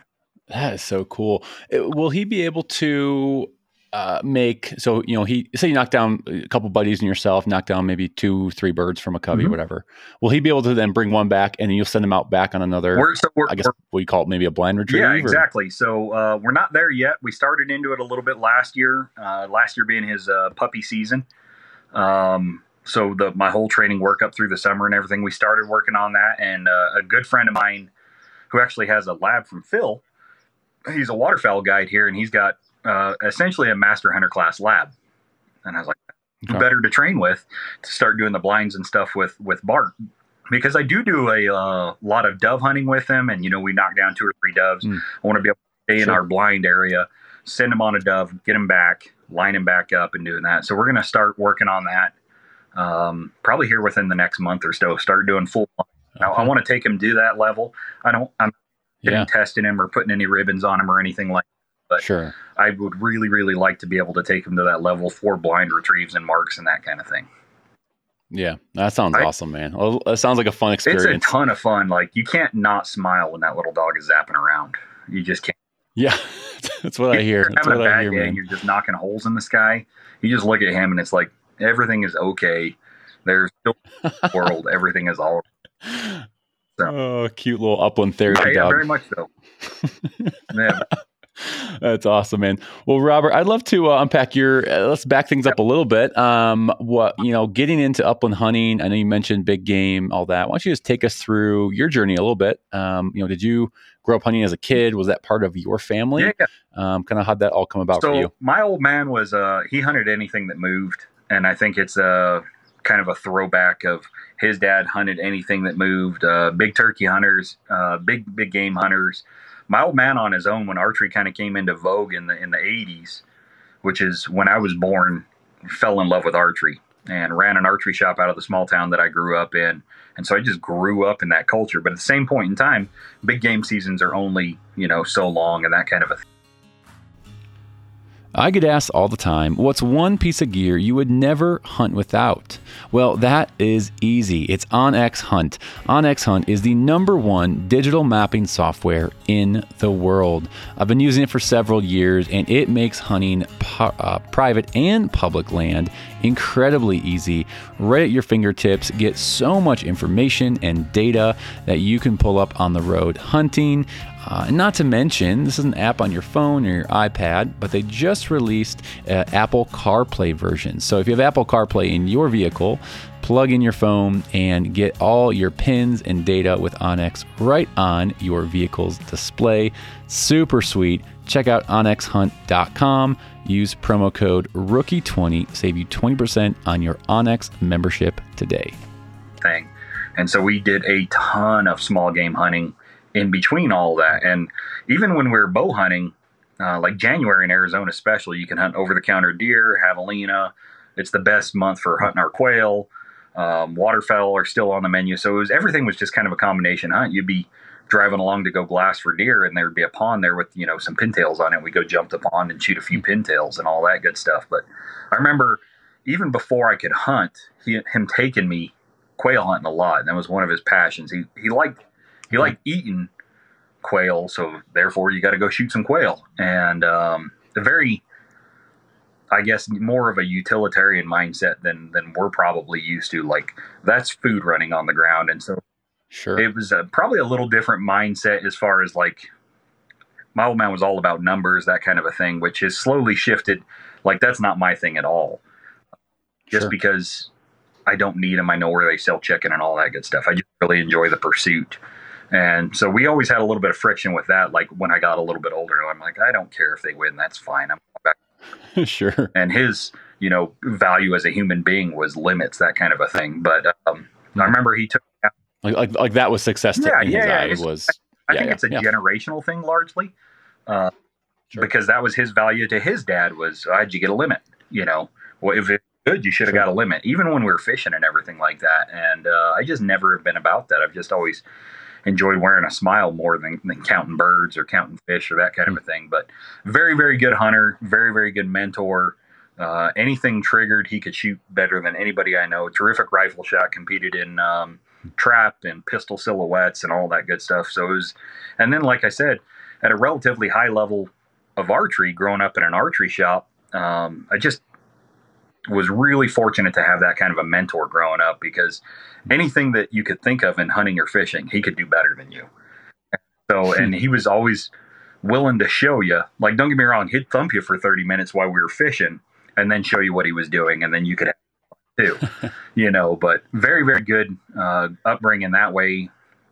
Speaker 1: that is so cool. Will he be able to uh, make so you know he say you knock down a couple buddies and yourself knock down maybe two three birds from a covey mm-hmm. or whatever will he be able to then bring one back and you'll send them out back on another we're, so we're, i guess we call it maybe a blind retrieve
Speaker 2: yeah exactly or? so uh, we're not there yet we started into it a little bit last year uh, last year being his uh, puppy season um, so the my whole training work up through the summer and everything we started working on that and uh, a good friend of mine who actually has a lab from phil he's a waterfowl guide here and he's got uh, essentially a master hunter class lab. And I was like, okay. better to train with to start doing the blinds and stuff with with Bart because I do do a uh, lot of dove hunting with him, and you know we knock down two or three doves. Mm. I want to be able to stay sure. in our blind area, send him on a dove, get him back, line him back up, and doing that. So we're going to start working on that um, probably here within the next month or so. Start doing full. Okay. Now I want to take him to that level. I don't. I'm yeah. testing him or putting any ribbons on him or anything like. that. But
Speaker 1: sure.
Speaker 2: I would really, really like to be able to take him to that level for blind retrieves and marks and that kind of thing.
Speaker 1: Yeah, that sounds I, awesome, man. Well, it sounds like a fun experience.
Speaker 2: It's a ton of fun. Like you can't not smile when that little dog is zapping around. You just can't.
Speaker 1: Yeah, that's what I hear. That's
Speaker 2: what
Speaker 1: I
Speaker 2: hear, man. And you're just knocking holes in the sky. You just look at him, and it's like everything is okay. There's still world. Everything is all.
Speaker 1: So. Oh, cute little upland therapy
Speaker 2: yeah,
Speaker 1: yeah, dog.
Speaker 2: very much so.
Speaker 1: yeah. That's awesome, man. Well, Robert, I'd love to uh, unpack your. Uh, let's back things up a little bit. Um, what you know, getting into upland hunting. I know you mentioned big game, all that. Why don't you just take us through your journey a little bit? Um, you know, did you grow up hunting as a kid? Was that part of your family?
Speaker 2: Yeah.
Speaker 1: Um, kind of how'd that all come about
Speaker 2: so
Speaker 1: for you?
Speaker 2: My old man was uh, he hunted anything that moved, and I think it's a kind of a throwback of his dad hunted anything that moved. Uh, big turkey hunters, uh, big big game hunters my old man on his own when archery kind of came into vogue in the in the 80s which is when i was born fell in love with archery and ran an archery shop out of the small town that i grew up in and so i just grew up in that culture but at the same point in time big game seasons are only you know so long and that kind of a thing
Speaker 1: I get asked all the time, what's one piece of gear you would never hunt without? Well, that is easy. It's OnX Hunt. OnX Hunt is the number one digital mapping software in the world. I've been using it for several years and it makes hunting pu- uh, private and public land incredibly easy. Right at your fingertips, get so much information and data that you can pull up on the road hunting. Uh, not to mention, this is an app on your phone or your iPad, but they just released uh, Apple CarPlay version. So if you have Apple CarPlay in your vehicle, plug in your phone and get all your pins and data with OnX right on your vehicle's display. Super sweet. Check out onxhunt.com. Use promo code Rookie20, save you 20% on your OnX membership today.
Speaker 2: Thing. And so we did a ton of small game hunting in between all that. And even when we are bow hunting, uh, like January in Arizona, especially, you can hunt over the counter deer, javelina. It's the best month for hunting our quail. Um, waterfowl are still on the menu. So it was, everything was just kind of a combination hunt. You'd be driving along to go glass for deer, and there would be a pond there with, you know, some pintails on it. We'd go jump the pond and shoot a few pintails and all that good stuff. But I remember even before I could hunt, he, him taking me quail hunting a lot. And that was one of his passions. He, he liked he liked eating quail, so therefore you got to go shoot some quail. And um, a very, I guess, more of a utilitarian mindset than than we're probably used to. Like that's food running on the ground, and so
Speaker 1: sure,
Speaker 2: it was a, probably a little different mindset as far as like my old man was all about numbers, that kind of a thing, which has slowly shifted. Like that's not my thing at all. Just sure. because I don't need them, I know where they sell chicken and all that good stuff. I just really enjoy the pursuit. And so we always had a little bit of friction with that. Like when I got a little bit older, I'm like, I don't care if they win. That's fine. I'm
Speaker 1: back. sure.
Speaker 2: And his, you know, value as a human being was limits, that kind of a thing. But um, I remember he took
Speaker 1: like, like, like that was success.
Speaker 2: to, Yeah, yeah,
Speaker 1: yeah. was.
Speaker 2: I, I yeah, think it's a generational thing largely, uh, sure. because that was his value to his dad was, how'd you get a limit? You know, well, if it's good, you should have sure. got a limit, even when we were fishing and everything like that. And uh, I just never have been about that. I've just always enjoyed wearing a smile more than, than counting birds or counting fish or that kind of a thing. But very, very good hunter, very, very good mentor. Uh, anything triggered, he could shoot better than anybody I know. Terrific rifle shot, competed in um, trap and pistol silhouettes and all that good stuff. So it was, and then like I said, at a relatively high level of archery, growing up in an archery shop, um, I just was really fortunate to have that kind of a mentor growing up because anything that you could think of in hunting or fishing, he could do better than you. So, and he was always willing to show you. Like, don't get me wrong, he'd thump you for 30 minutes while we were fishing and then show you what he was doing, and then you could too, you know. But very, very good uh, upbringing that way.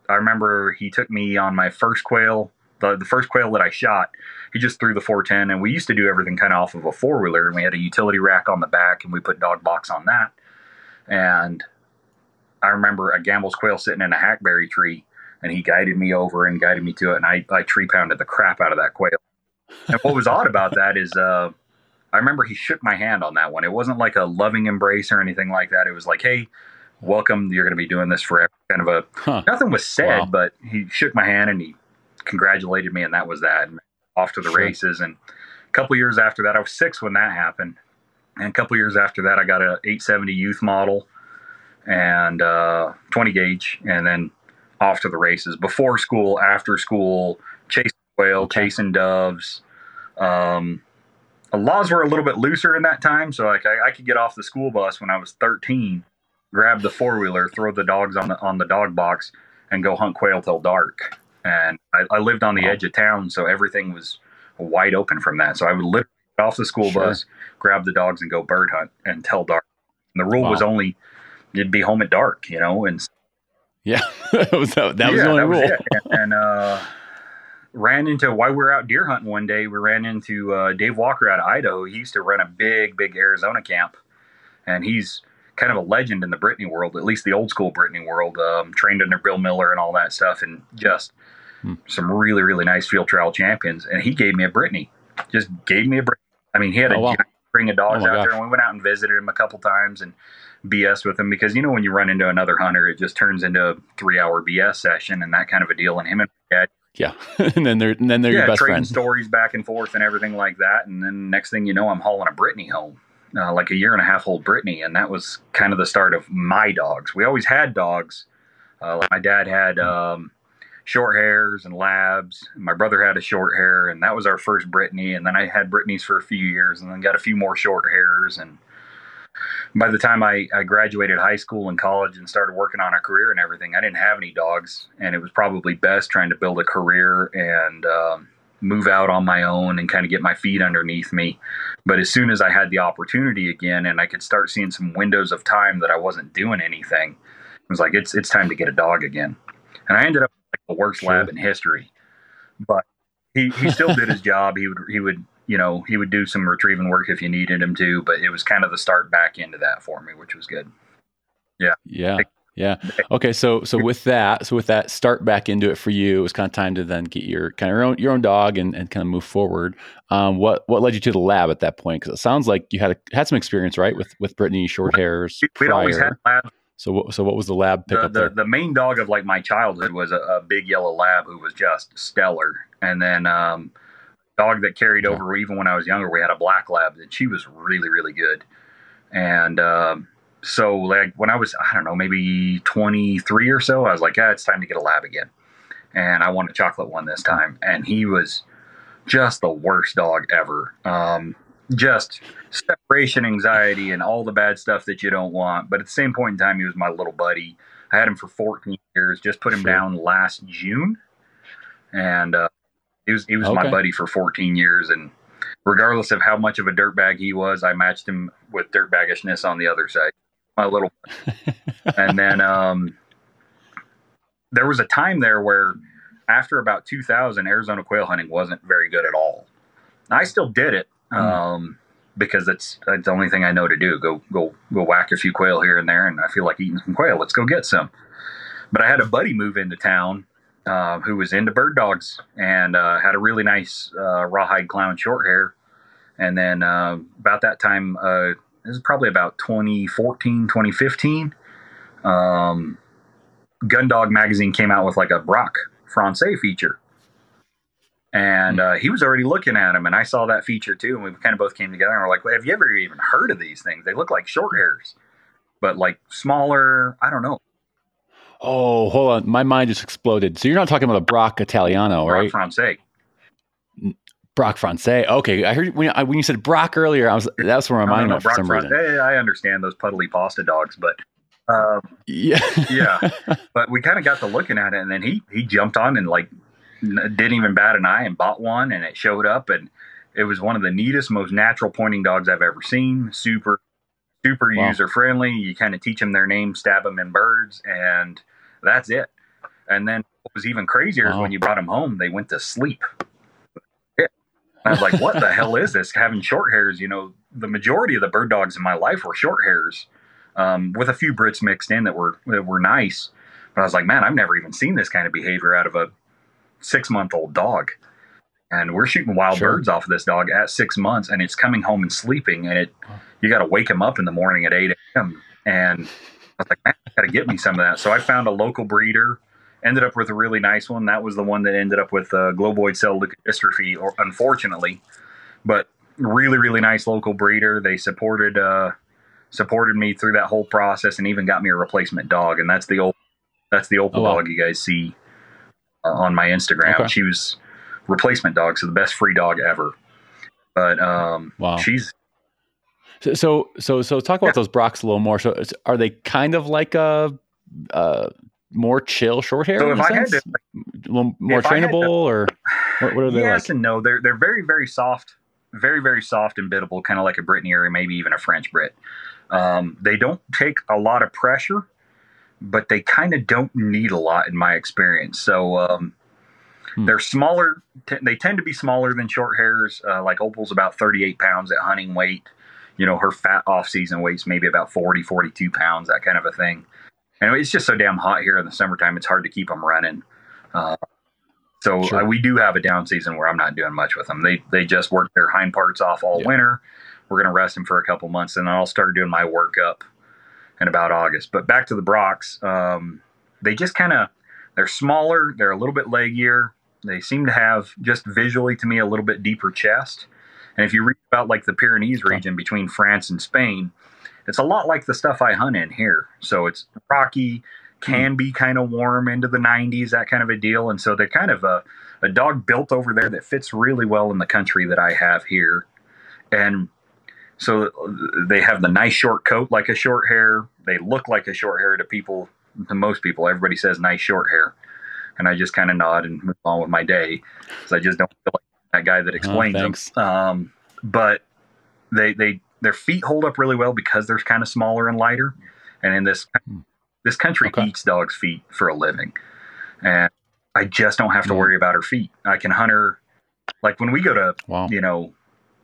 Speaker 2: I remember he took me on my first quail the, the first quail that I shot, he just threw the 410, and we used to do everything kind of off of a four wheeler, and we had a utility rack on the back, and we put dog box on that. And I remember a Gambel's quail sitting in a hackberry tree, and he guided me over and guided me to it, and I, I tree pounded the crap out of that quail. And what was odd about that is, uh, I remember he shook my hand on that one. It wasn't like a loving embrace or anything like that. It was like, hey, welcome. You're going to be doing this forever. Kind of a huh. nothing was said, wow. but he shook my hand and he congratulated me, and that was that. And off to the sure. races. And a couple years after that, I was six when that happened. And a couple years after that, I got a 870 youth model and uh, 20 gauge, and then off to the races. Before school, after school, chasing quail, okay. chasing doves. Um, laws were a little bit looser in that time, so like I, I could get off the school bus when I was 13, grab the four wheeler, throw the dogs on the on the dog box, and go hunt quail till dark and I, I lived on the edge of town, so everything was wide open from that. So I would lift off the school sure. bus, grab the dogs, and go bird hunt until dark. And the rule wow. was only you'd be home at dark, you know, and
Speaker 1: yeah, that was that, that was the only rule.
Speaker 2: and, and uh, ran into while we were out deer hunting one day. We ran into uh, Dave Walker out of Idaho. He used to run a big, big Arizona camp, and he's kind of a legend in the Brittany world, at least the old school Brittany world. Um, trained under Bill Miller and all that stuff, and just hmm. some really, really nice field trial champions. And he gave me a Brittany, just gave me a Brittany. I mean, he had oh, a wow. string of dogs oh, out gosh. there, and we went out and visited him a couple times and BS with him because you know when you run into another hunter, it just turns into a three hour BS session and that kind of a deal. And him and dad,
Speaker 1: yeah, and then they're and then they're yeah, your best
Speaker 2: trading
Speaker 1: friends.
Speaker 2: stories back and forth and everything like that. And then next thing you know, I'm hauling a Brittany home uh, like a year and a half old Brittany, and that was kind of the start of my dogs. We always had dogs. Uh, like my dad had um, short hairs and labs. My brother had a short hair, and that was our first Brittany. And then I had Brittany's for a few years, and then got a few more short hairs. And by the time I, I graduated high school and college and started working on a career and everything, I didn't have any dogs, and it was probably best trying to build a career and um, move out on my own and kind of get my feet underneath me. But as soon as I had the opportunity again and I could start seeing some windows of time that I wasn't doing anything, it was like it's it's time to get a dog again. And I ended up like the worst sure. lab in history. But he, he still did his job. He would he would you know he would do some retrieving work if you needed him to. But it was kind of the start back into that for me, which was good. Yeah.
Speaker 1: Yeah. Yeah. Okay. So so with that, so with that, start back into it for you. It was kind of time to then get your kind of your own your own dog and, and kind of move forward. Um, what what led you to the lab at that point? Because it sounds like you had a, had some experience, right, with with Brittany short hairs.
Speaker 2: We always had labs.
Speaker 1: So what so what was the lab pickup?
Speaker 2: The, the, the, main dog of like my childhood was a, a, big yellow lab who was just stellar, and then um, dog that carried yeah. over even when I was younger. We had a black lab and she was really really good, and. Um, so like when I was I don't know maybe 23 or so, I was like, yeah, it's time to get a lab again, and I want a chocolate one this time. And he was just the worst dog ever. Um, just separation anxiety and all the bad stuff that you don't want. But at the same point in time, he was my little buddy. I had him for 14 years. Just put him sure. down last June, and uh, he was he was okay. my buddy for 14 years. And regardless of how much of a dirtbag he was, I matched him with dirtbaggishness on the other side my little and then um, there was a time there where after about 2000 arizona quail hunting wasn't very good at all. I still did it mm. um, because it's, it's the only thing i know to do go go go whack a few quail here and there and i feel like eating some quail. Let's go get some. But i had a buddy move into town uh, who was into bird dogs and uh, had a really nice uh, rawhide clown short hair. And then uh, about that time uh, this is probably about 2014, 2015. Um, Gundog magazine came out with like a Braque Francais feature. And uh, he was already looking at him, and I saw that feature too. And we kind of both came together and we're like, well, have you ever even heard of these things? They look like short hairs, but like smaller. I don't know.
Speaker 1: Oh, hold on. My mind just exploded. So you're not talking about a Brock Italiano, right?
Speaker 2: Francais.
Speaker 1: Braque Francais. Okay, I heard when, I, when you said Brock earlier, I was that's where my mind went for some reason.
Speaker 2: I understand those puddly pasta dogs, but um,
Speaker 1: yeah,
Speaker 2: yeah. But we kind of got to looking at it, and then he he jumped on and like didn't even bat an eye and bought one, and it showed up, and it was one of the neatest, most natural pointing dogs I've ever seen. Super, super wow. user friendly. You kind of teach them their name, stab them in birds, and that's it. And then what was even crazier wow. is when you brought them home, they went to sleep. Yeah. I was like, what the hell is this? Having short hairs, you know, the majority of the bird dogs in my life were short hairs, um, with a few Brits mixed in that were that were nice. But I was like, man, I've never even seen this kind of behavior out of a six month old dog. And we're shooting wild sure. birds off of this dog at six months, and it's coming home and sleeping, and it you got to wake him up in the morning at eight a.m. And I was like, man, got to get me some of that. So I found a local breeder ended up with a really nice one. That was the one that ended up with uh, globoid cell leukodystrophy, or unfortunately, but really, really nice local breeder. They supported uh, supported me through that whole process and even got me a replacement dog. And that's the old that's the opal oh, wow. dog you guys see uh, on my Instagram. Okay. She was replacement dog, so the best free dog ever. But um, wow, she's
Speaker 1: so so so. Talk about yeah. those Brocks a little more. So are they kind of like a, a more chill short hair? So if I sense? had to, more trainable, to, or what, what, are they
Speaker 2: yes
Speaker 1: like?
Speaker 2: and no. They're they're very very soft, very very soft and biddable, kind of like a Brittany or maybe even a French Brit. Um, they don't take a lot of pressure, but they kind of don't need a lot in my experience. So um, hmm. they're smaller. T- they tend to be smaller than short hairs. Uh, like Opal's about 38 pounds at hunting weight. You know, her fat off season weight's maybe about 40, 42 pounds, that kind of a thing and it's just so damn hot here in the summertime. It's hard to keep them running. Uh, so sure. uh, we do have a down season where I'm not doing much with them. They they just work their hind parts off all yeah. winter. We're gonna rest them for a couple months, and then I'll start doing my workup in about August. But back to the Brocks, um, they just kind of they're smaller. They're a little bit leggier. They seem to have just visually to me a little bit deeper chest. And if you read about like the Pyrenees region between France and Spain, it's a lot like the stuff I hunt in here. So it's rocky, can be kind of warm into the 90s, that kind of a deal. And so they're kind of a, a dog built over there that fits really well in the country that I have here. And so they have the nice short coat like a short hair. They look like a short hair to people, to most people. Everybody says nice short hair. And I just kind of nod and move on with my day because I just don't feel like that guy that oh, explains oh, them. Um, but they, they their feet hold up really well because they're kind of smaller and lighter. And in this hmm. this country okay. eats dogs' feet for a living, and I just don't have to hmm. worry about her feet. I can hunt her like when we go to wow. you know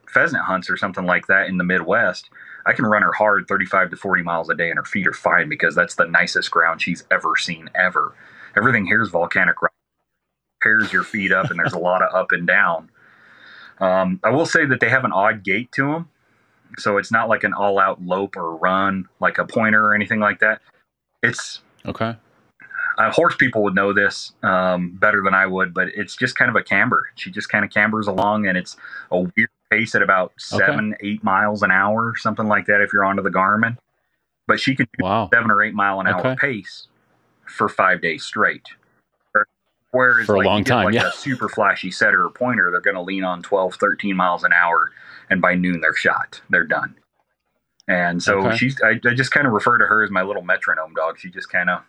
Speaker 2: pheasant hunts or something like that in the Midwest. I can run her hard 35 to 40 miles a day, and her feet are fine because that's the nicest ground she's ever seen ever. Everything here is volcanic rock. Pairs your feet up, and there's a lot of up and down. Um, I will say that they have an odd gait to them. So it's not like an all out lope or run like a pointer or anything like that. It's
Speaker 1: okay.
Speaker 2: Uh, horse people would know this um, better than I would, but it's just kind of a camber. She just kind of cambers along, and it's a weird pace at about seven, okay. eight miles an hour, something like that. If you're onto the Garmin, but she can do wow. seven or eight mile an okay. hour pace for five days straight. Whereas
Speaker 1: for a like, long time,
Speaker 2: like
Speaker 1: yeah.
Speaker 2: a super flashy setter or pointer, they're going to lean on 12, 13 miles an hour and by noon they're shot. They're done. And so okay. she's I, I just kind of refer to her as my little metronome dog. She just kind of,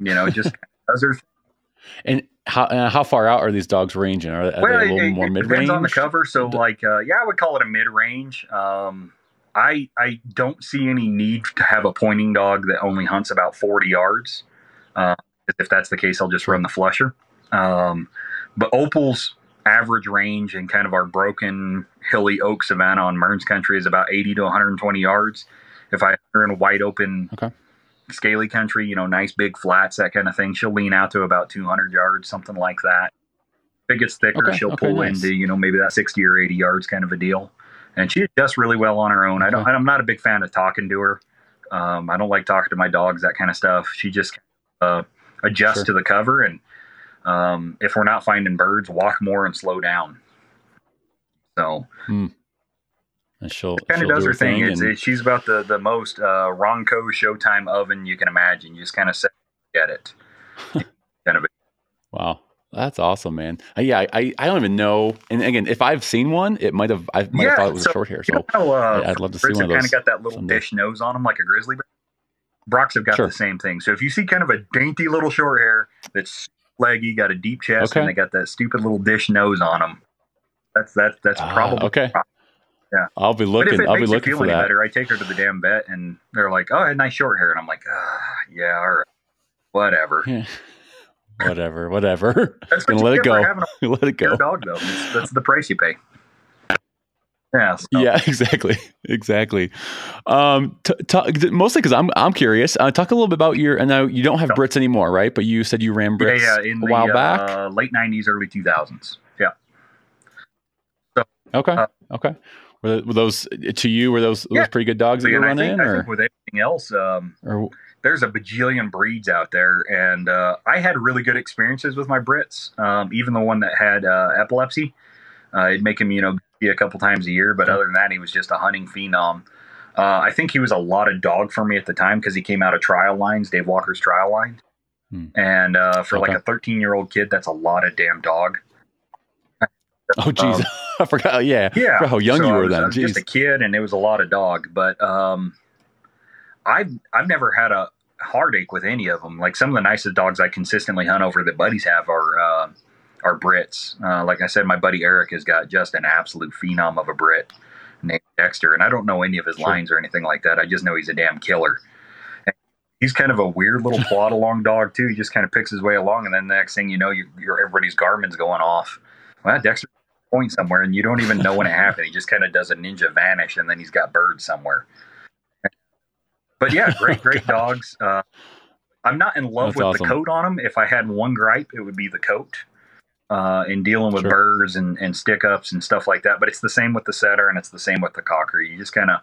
Speaker 2: you know, just does her.
Speaker 1: And how uh, how far out are these dogs ranging? Are, are well, they a little
Speaker 2: it,
Speaker 1: more mid range?
Speaker 2: On the cover. So like, uh, yeah, I would call it a mid range. Um, I I don't see any need to have a pointing dog that only hunts about forty yards. Uh, if that's the case, I'll just run the flusher. Um, but opals average range in kind of our broken hilly oak savanna on Mearns country is about 80 to 120 yards. If I are in a wide open, okay. scaly country, you know, nice big flats, that kind of thing, she'll lean out to about 200 yards, something like that. If it gets thicker, okay. she'll okay, pull nice. into, you know, maybe that 60 or 80 yards kind of a deal. And she adjusts really well on her own. I don't, I'm not a big fan of talking to her. Um, I don't like talking to my dogs, that kind of stuff. She just uh, adjusts sure. to the cover and um, if we're not finding birds, walk more and slow down. So,
Speaker 1: hmm. she'll
Speaker 2: kind of does her thing.
Speaker 1: thing
Speaker 2: and... she's about the the most uh, Ronco Showtime oven you can imagine. You just kind of set get it. kind of.
Speaker 1: Wow. That's awesome, man. Uh, yeah, I, I don't even know. And again, if I've seen one, it might have I might yeah, have thought it was so, short hair. So you know, uh, I'd love to see one of those.
Speaker 2: Kind of got that little someday. dish nose on them, like a grizzly bear. Brocks have got sure. the same thing. So if you see kind of a dainty little short hair that's leggy, got a deep chest, okay. and they got that stupid little dish nose on them. That's that's that's uh, probably
Speaker 1: okay.
Speaker 2: Yeah,
Speaker 1: I'll be looking. I'll be looking for that.
Speaker 2: Better, I take her to the damn vet, and they're like, "Oh, I had nice short hair," and I'm like, ah, "Yeah, all right, whatever." Yeah.
Speaker 1: whatever, whatever. That's gonna let it go. let it go.
Speaker 2: Dog though. That's, that's the price you pay.
Speaker 1: Yeah. So. Yeah. Exactly. Exactly. Um, t- t- mostly because I'm I'm curious. Uh, talk a little bit about your. And now you don't have Brits anymore, right? But you said you ran Brits yeah, yeah, in a the, while back.
Speaker 2: Uh, late '90s, early 2000s. Yeah.
Speaker 1: So. Okay. Uh, okay. Were, were, those to you? Were those yeah. those pretty good dogs that you were running?
Speaker 2: Think, I think with anything else, um, or, there's a bajillion breeds out there, and uh, I had really good experiences with my Brits. Um, even the one that had uh, epilepsy, uh, it'd make him, you know, a couple times a year, but other than that, he was just a hunting phenom. Uh, I think he was a lot of dog for me at the time because he came out of trial lines, Dave Walker's trial line. Hmm. And uh, for okay. like a 13 year old kid, that's a lot of damn dog.
Speaker 1: Oh, jeez. Um, I forgot. Yeah. Yeah. how young so you were
Speaker 2: was,
Speaker 1: then.
Speaker 2: just a kid, and it was a lot of dog. But um, I've, I've never had a heartache with any of them. Like some of the nicest dogs I consistently hunt over that buddies have are. Uh, are Brits. Uh, like I said, my buddy Eric has got just an absolute phenom of a Brit named Dexter, and I don't know any of his sure. lines or anything like that. I just know he's a damn killer. And he's kind of a weird little plod along dog too. He just kind of picks his way along, and then the next thing you know, you, everybody's Garmin's going off. Well, Dexter point somewhere, and you don't even know when it happened. He just kind of does a ninja vanish, and then he's got birds somewhere. But yeah, great, great dogs. Uh, I'm not in love That's with awesome. the coat on them. If I had one gripe, it would be the coat uh, in dealing with sure. burrs and, and stick ups and stuff like that. But it's the same with the setter and it's the same with the cocker. You just kind of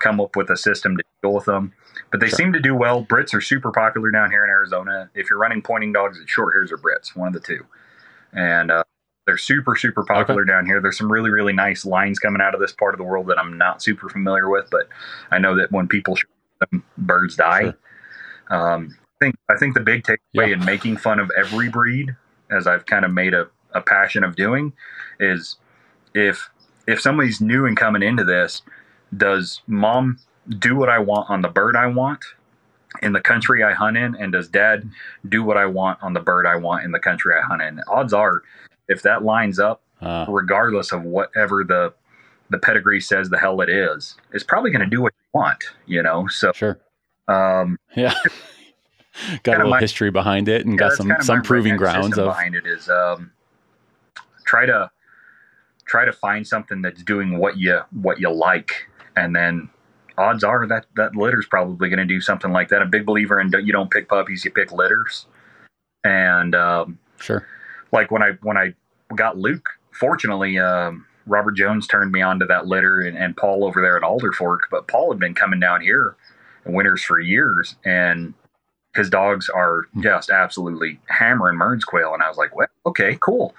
Speaker 2: come up with a system to deal with them. But they sure. seem to do well. Brits are super popular down here in Arizona. If you're running pointing dogs, it's short hairs or Brits, one of the two. And uh, they're super, super popular okay. down here. There's some really, really nice lines coming out of this part of the world that I'm not super familiar with, but I know that when people them, birds die. Sure. Um, I think I think the big takeaway yeah. in making fun of every breed as I've kind of made a, a passion of doing, is if if somebody's new and coming into this, does mom do what I want on the bird I want in the country I hunt in, and does dad do what I want on the bird I want in the country I hunt in? Odds are, if that lines up, uh, regardless of whatever the the pedigree says the hell it is, it's probably going to do what you want, you know. So
Speaker 1: sure, um, yeah. Got a little my, history behind it and yeah, got some some proving grounds of
Speaker 2: behind it is um, try to try to find something that's doing what you what you like. And then odds are that that litter's probably going to do something like that. I'm a big believer in you don't pick puppies you pick litters. And um,
Speaker 1: sure.
Speaker 2: like when i when i got luke fortunately um, robert jones turned me on to that litter and, and paul over there at alder fork but paul had been coming down here in winters for years. And his dogs are hmm. just absolutely hammering Mearns quail. And I was like, well, okay, cool.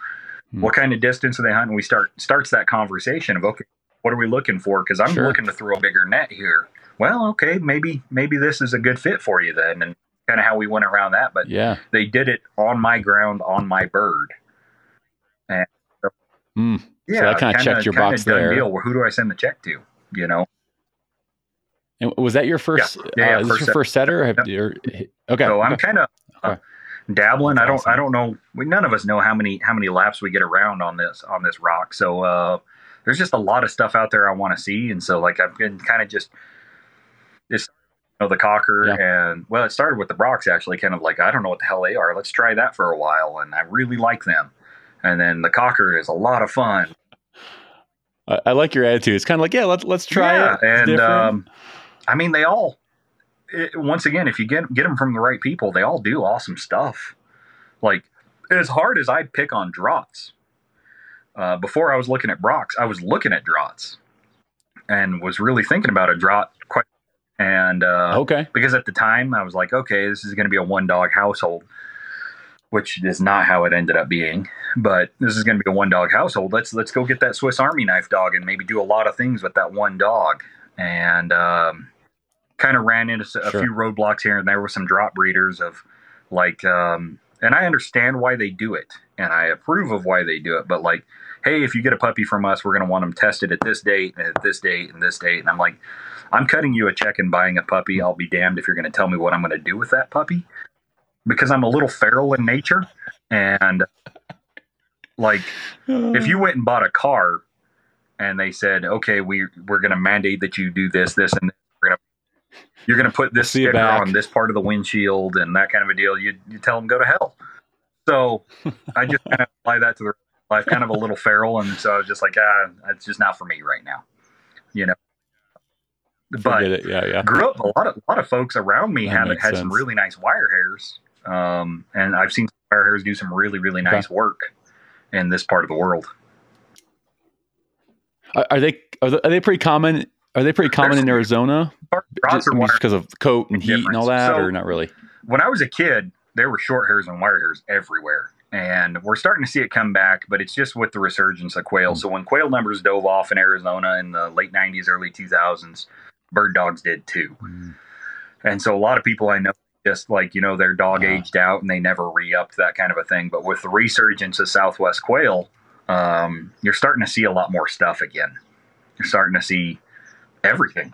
Speaker 2: Mm. What kind of distance are they hunting? We start starts that conversation of okay, what are we looking for? Because I'm sure. looking to throw a bigger net here. Well, okay, maybe maybe this is a good fit for you then, and kind of how we went around that. But
Speaker 1: yeah,
Speaker 2: they did it on my ground on my bird.
Speaker 1: And so, mm. yeah, so that kind of checked your box there. Deal.
Speaker 2: Who do I send the check to? You know.
Speaker 1: And was that your first? Yeah, yeah, uh, is first your first setter? Yep. okay.
Speaker 2: So I'm kind of uh, dabbling. That's I don't. Awesome. I don't know. We, none of us know how many how many laps we get around on this on this rock. So uh, there's just a lot of stuff out there I want to see, and so like I've been kind of just this. You know, the cocker yeah. and well, it started with the Brocs actually, kind of like I don't know what the hell they are. Let's try that for a while, and I really like them. And then the cocker is a lot of fun.
Speaker 1: I, I like your attitude. It's kind of like yeah, let's let's try yeah, it.
Speaker 2: It's and um, I mean, they all. It, once again, if you get get them from the right people, they all do awesome stuff. Like as hard as I pick on Drahts, uh, before I was looking at Brocs, I was looking at Drahts and was really thinking about a Draht quite. And uh,
Speaker 1: okay,
Speaker 2: because at the time I was like, okay, this is going to be a one dog household, which is not how it ended up being. But this is going to be a one dog household. Let's let's go get that Swiss Army knife dog and maybe do a lot of things with that one dog. And um, kind of ran into a sure. few roadblocks here and there with some Draht breeders of like um, and I understand why they do it and I approve of why they do it but like hey if you get a puppy from us we're going to want them tested at this date and at this date and this date and I'm like I'm cutting you a check and buying a puppy I'll be damned if you're going to tell me what I'm going to do with that puppy because I'm a little feral in nature and like if you went and bought a car and they said okay we we're going to mandate that you do this this and you're going to put this sticker on this part of the windshield and that kind of a deal. You you tell them go to hell. So I just kind of apply that to the life, kind of a little feral, and so I was just like, ah, it's just not for me right now, you know. But
Speaker 1: it. Yeah, yeah.
Speaker 2: grew up a lot of a lot of folks around me have had sense. some really nice wire hairs, um, and I've seen wire hairs do some really really nice okay. work in this part of the world.
Speaker 1: Are, are they are they pretty common? Are they pretty common in Arizona? Just, because of coat and heat and all that, so, or not really?
Speaker 2: When I was a kid, there were short hairs and wire hairs everywhere. And we're starting to see it come back, but it's just with the resurgence of quail. Mm-hmm. So when quail numbers dove off in Arizona in the late 90s, early 2000s, bird dogs did too. Mm-hmm. And so a lot of people I know just like, you know, their dog uh-huh. aged out and they never re upped that kind of a thing. But with the resurgence of Southwest quail, um, you're starting to see a lot more stuff again. You're starting to see everything,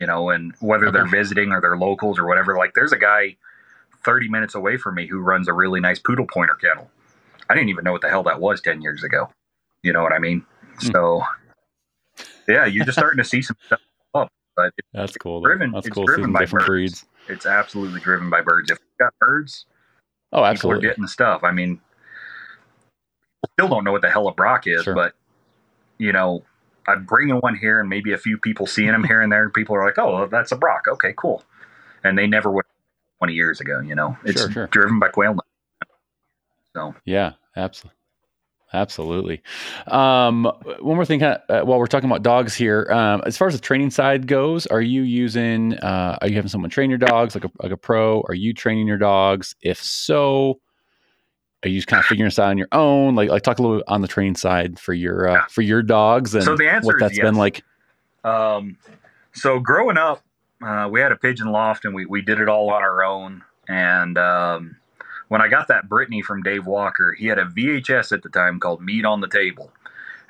Speaker 2: you know, and whether okay. they're visiting or they're locals or whatever. Like, there's a guy 30 minutes away from me who runs a really nice poodle pointer kennel. I didn't even know what the hell that was 10 years ago. You know what I mean? Mm. So, yeah, you're just starting to see some stuff up. But
Speaker 1: that's cool.
Speaker 2: Driven,
Speaker 1: that's
Speaker 2: it's
Speaker 1: cool.
Speaker 2: Driven by
Speaker 1: different
Speaker 2: birds.
Speaker 1: breeds.
Speaker 2: It's absolutely driven by birds. If you've got birds,
Speaker 1: oh, absolutely,
Speaker 2: are getting stuff. I mean, still don't know what the hell a Brock is, sure. but you know, I'm bringing one here, and maybe a few people seeing them here and there. People are like, "Oh, that's a Brock. Okay, cool," and they never would 20 years ago. You know, it's sure, sure. driven by quail. So
Speaker 1: yeah, absolutely. Absolutely. Um, one more thing, uh, while we're talking about dogs here, um, as far as the training side goes, are you using? Uh, are you having someone train your dogs like a like a pro? Are you training your dogs? If so, are you just kind of figuring this out on your own? Like, like talk a little on the training side for your uh, for your dogs and
Speaker 2: so the answer
Speaker 1: what that's
Speaker 2: yes.
Speaker 1: been like.
Speaker 2: Um, so growing up, uh, we had a pigeon loft and we, we did it all on our own. And um, when I got that Brittany from Dave Walker, he had a VHS at the time called Meat on the Table.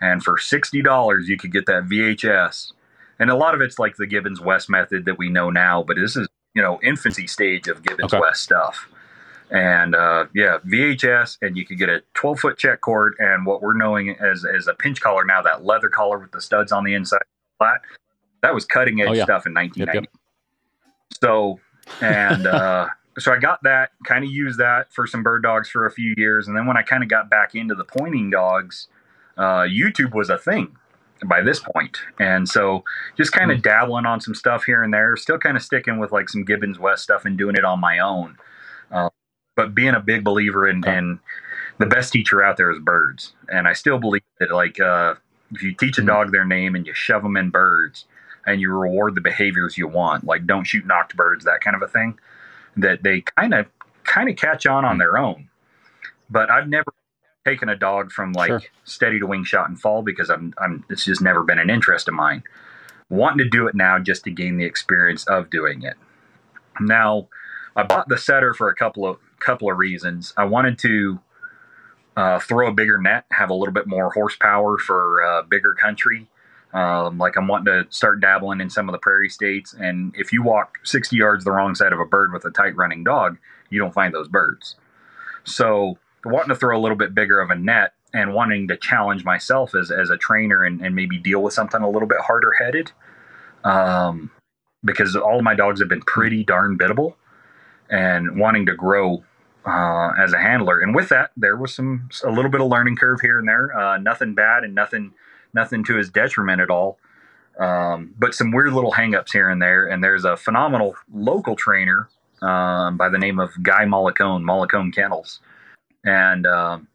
Speaker 2: And for $60, you could get that VHS. And a lot of it's like the Gibbons West method that we know now, but this is, you know, infancy stage of Gibbons okay. West stuff. And uh, yeah, VHS, and you could get a 12 foot check cord and what we're knowing as, as a pinch collar now, that leather collar with the studs on the inside flat. That was cutting edge oh, yeah. stuff in 1990. Yep, yep. So, and uh, so I got that, kind of used that for some bird dogs for a few years. And then when I kind of got back into the pointing dogs, uh, YouTube was a thing by this point. And so just kind of mm. dabbling on some stuff here and there, still kind of sticking with like some Gibbons West stuff and doing it on my own. Uh, but being a big believer in, in, the best teacher out there is birds. And I still believe that like, uh, if you teach a mm. dog their name and you shove them in birds, and you reward the behaviors you want, like don't shoot knocked birds, that kind of a thing, that they kind of kind of catch on on their own. But I've never taken a dog from like sure. steady to wing shot and fall because I'm I'm it's just never been an interest of mine. Wanting to do it now just to gain the experience of doing it. Now, I bought the setter for a couple of couple of reasons. I wanted to uh, throw a bigger net, have a little bit more horsepower for uh, bigger country, um, like I'm wanting to start dabbling in some of the prairie states, and if you walk 60 yards the wrong side of a bird with a tight running dog, you don't find those birds. So wanting to throw a little bit bigger of a net and wanting to challenge myself as, as a trainer and, and maybe deal with something a little bit harder headed. Um, because all of my dogs have been pretty darn biddable and wanting to grow uh, as a handler. And with that, there was some a little bit of learning curve here and there. Uh, nothing bad and nothing nothing to his detriment at all. Um, but some weird little hangups here and there. And there's a phenomenal local trainer um, by the name of Guy Mollicone, Mollicone Kennels. And um,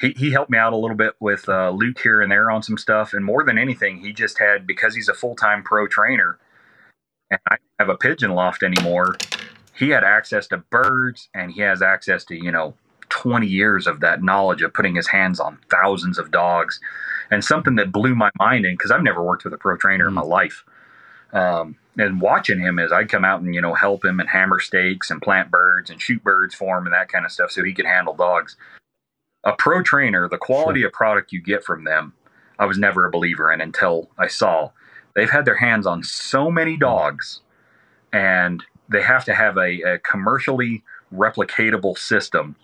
Speaker 2: he, he helped me out a little bit with uh, Luke here and there on some stuff. And more than anything, he just had, because he's a full time pro trainer, and I have a pigeon loft anymore, he had access to birds and he has access to, you know, 20 years of that knowledge of putting his hands on thousands of dogs and something that blew my mind in because I've never worked with a pro trainer mm. in my life. Um, and watching him as I'd come out and you know help him and hammer stakes and plant birds and shoot birds for him and that kind of stuff so he could handle dogs. A pro trainer, the quality sure. of product you get from them, I was never a believer in until I saw they've had their hands on so many dogs, and they have to have a, a commercially replicatable system,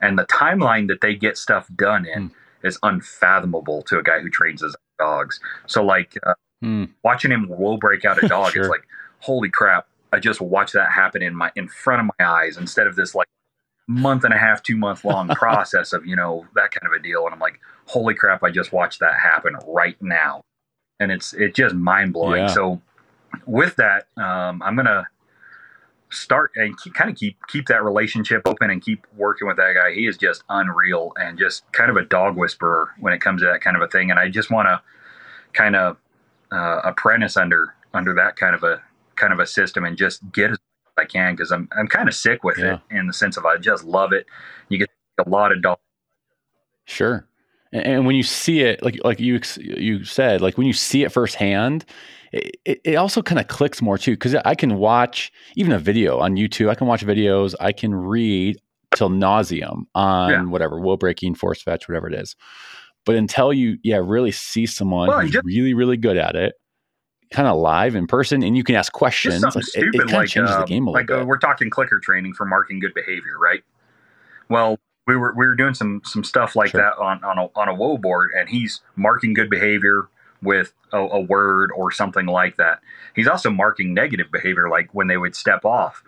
Speaker 2: and the timeline that they get stuff done in. Mm is unfathomable to a guy who trains his dogs. So like uh, mm. watching him will break out a dog, sure. it's like holy crap! I just watched that happen in my in front of my eyes instead of this like month and a half, two month long process of, you know, that kind of a deal. And I'm like, holy crap, I just watched that happen right now. And it's, it's just mind blowing. Yeah. So with that, um, I'm going to start and keep, kind of keep, keep that relationship open and keep working with that guy. He is just unreal and just kind of a dog whisperer when it comes to that kind of a thing. And I just want to kind of, uh, apprentice under, under that kind of a, kind of a system and just get as I can because I'm I'm kind of sick with yeah. it in the sense of I just love it. You get a lot of dogs.
Speaker 1: Sure, and, and, when you see it, like like you you said, like when you see it firsthand, it, it also kind of clicks more too because I can watch even a video on YouTube. I can watch videos. I can read till nauseum on yeah. whatever wheel breaking, force fetch, whatever it is. But until you, yeah, really see someone well, who's just, really, really good at it, kind of live in person and you can ask questions. Like, stupid, it, it kind of like, changes uh, the game a
Speaker 2: like,
Speaker 1: little
Speaker 2: uh, we're talking clicker training for marking good behavior, right? Well, we were we were doing some some stuff like sure. that on on a, on a whoa board, and he's marking good behavior with a, a, word or something like that. He's also marking negative behavior, like when they would step off.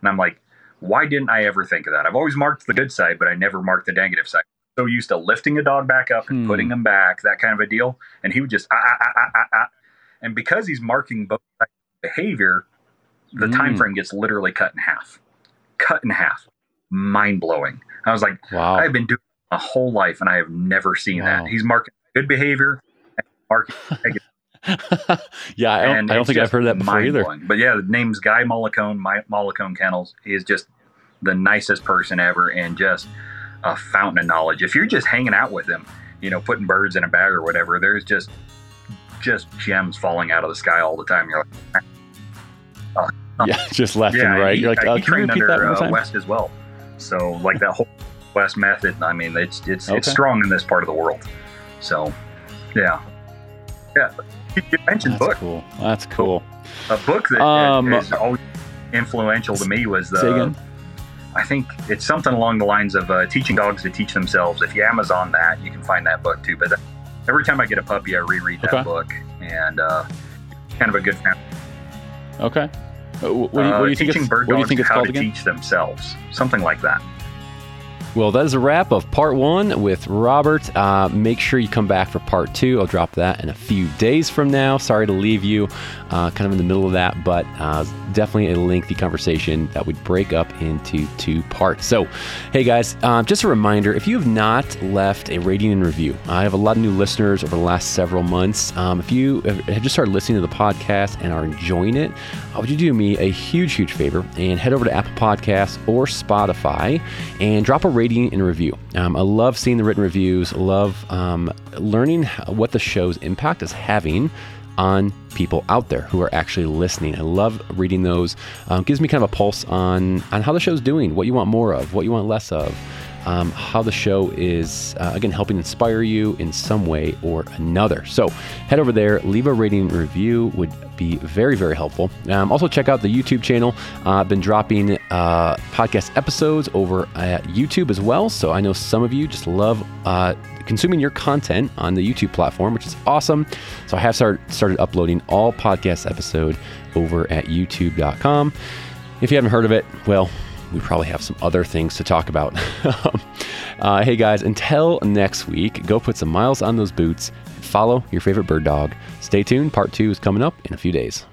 Speaker 2: And I'm like, why didn't I ever think of that? I've always marked the good side, but I never marked the negative side. So used to lifting a dog back up and hmm. putting him back, that kind of a deal. And he would just ah ah ah ah ah, ah and because he's marking both behavior, the mm. time frame gets literally cut in half. Cut in half. Mind blowing. I was like, wow. I've been doing a whole life and I have never seen wow. that. He's marking good behavior and marking
Speaker 1: yeah, I don't, I don't think I've heard that before either.
Speaker 2: But yeah, the name's Guy Mollicone, My, Mollicone Kennels. He is just the nicest person ever and just a fountain of knowledge. If you're just hanging out with him, you know, putting birds in a bag or whatever, there's just just gems falling out of the sky all the time. You're like,
Speaker 1: oh, yeah, just left yeah, and right. He, You're like, oh, he trained under
Speaker 2: uh, West as well. So like that whole West method. I mean, it's it's okay. it's strong in this part of the world. So, yeah, yeah. You mentioned
Speaker 1: That's
Speaker 2: book.
Speaker 1: Cool. That's cool.
Speaker 2: A book that um, is always influential to me was the. I think it's something along the lines of uh, teaching dogs to teach themselves. If you Amazon that, you can find that book too. But every time I get a puppy, I reread that okay. book, and uh, kind of a good family.
Speaker 1: Okay. Uh, what, do you, what do you think?
Speaker 2: Teaching bird dogs how to again? teach themselves, something like that.
Speaker 1: Well, that is a wrap of part one with Robert. Uh, make sure you come back for part two. I'll drop that in a few days from now. Sorry to leave you uh, kind of in the middle of that, but uh, definitely a lengthy conversation that would break up into two parts. So, hey guys, um, just a reminder if you have not left a rating and review, I have a lot of new listeners over the last several months. Um, if you have just started listening to the podcast and are enjoying it, uh, would you do me a huge, huge favor and head over to Apple Podcasts or Spotify and drop a rating and review. Um, I love seeing the written reviews, love um, learning what the show's impact is having on people out there who are actually listening. I love reading those. Um, gives me kind of a pulse on on how the show's doing, what you want more of, what you want less of um, how the show is, uh, again, helping inspire you in some way or another. So head over there, leave a rating review, would be very, very helpful. Um, also, check out the YouTube channel. Uh, I've been dropping uh, podcast episodes over at YouTube as well. So I know some of you just love uh, consuming your content on the YouTube platform, which is awesome. So I have start, started uploading all podcast episode over at youtube.com. If you haven't heard of it, well, we probably have some other things to talk about. uh, hey guys, until next week, go put some miles on those boots. Follow your favorite bird dog. Stay tuned. Part two is coming up in a few days.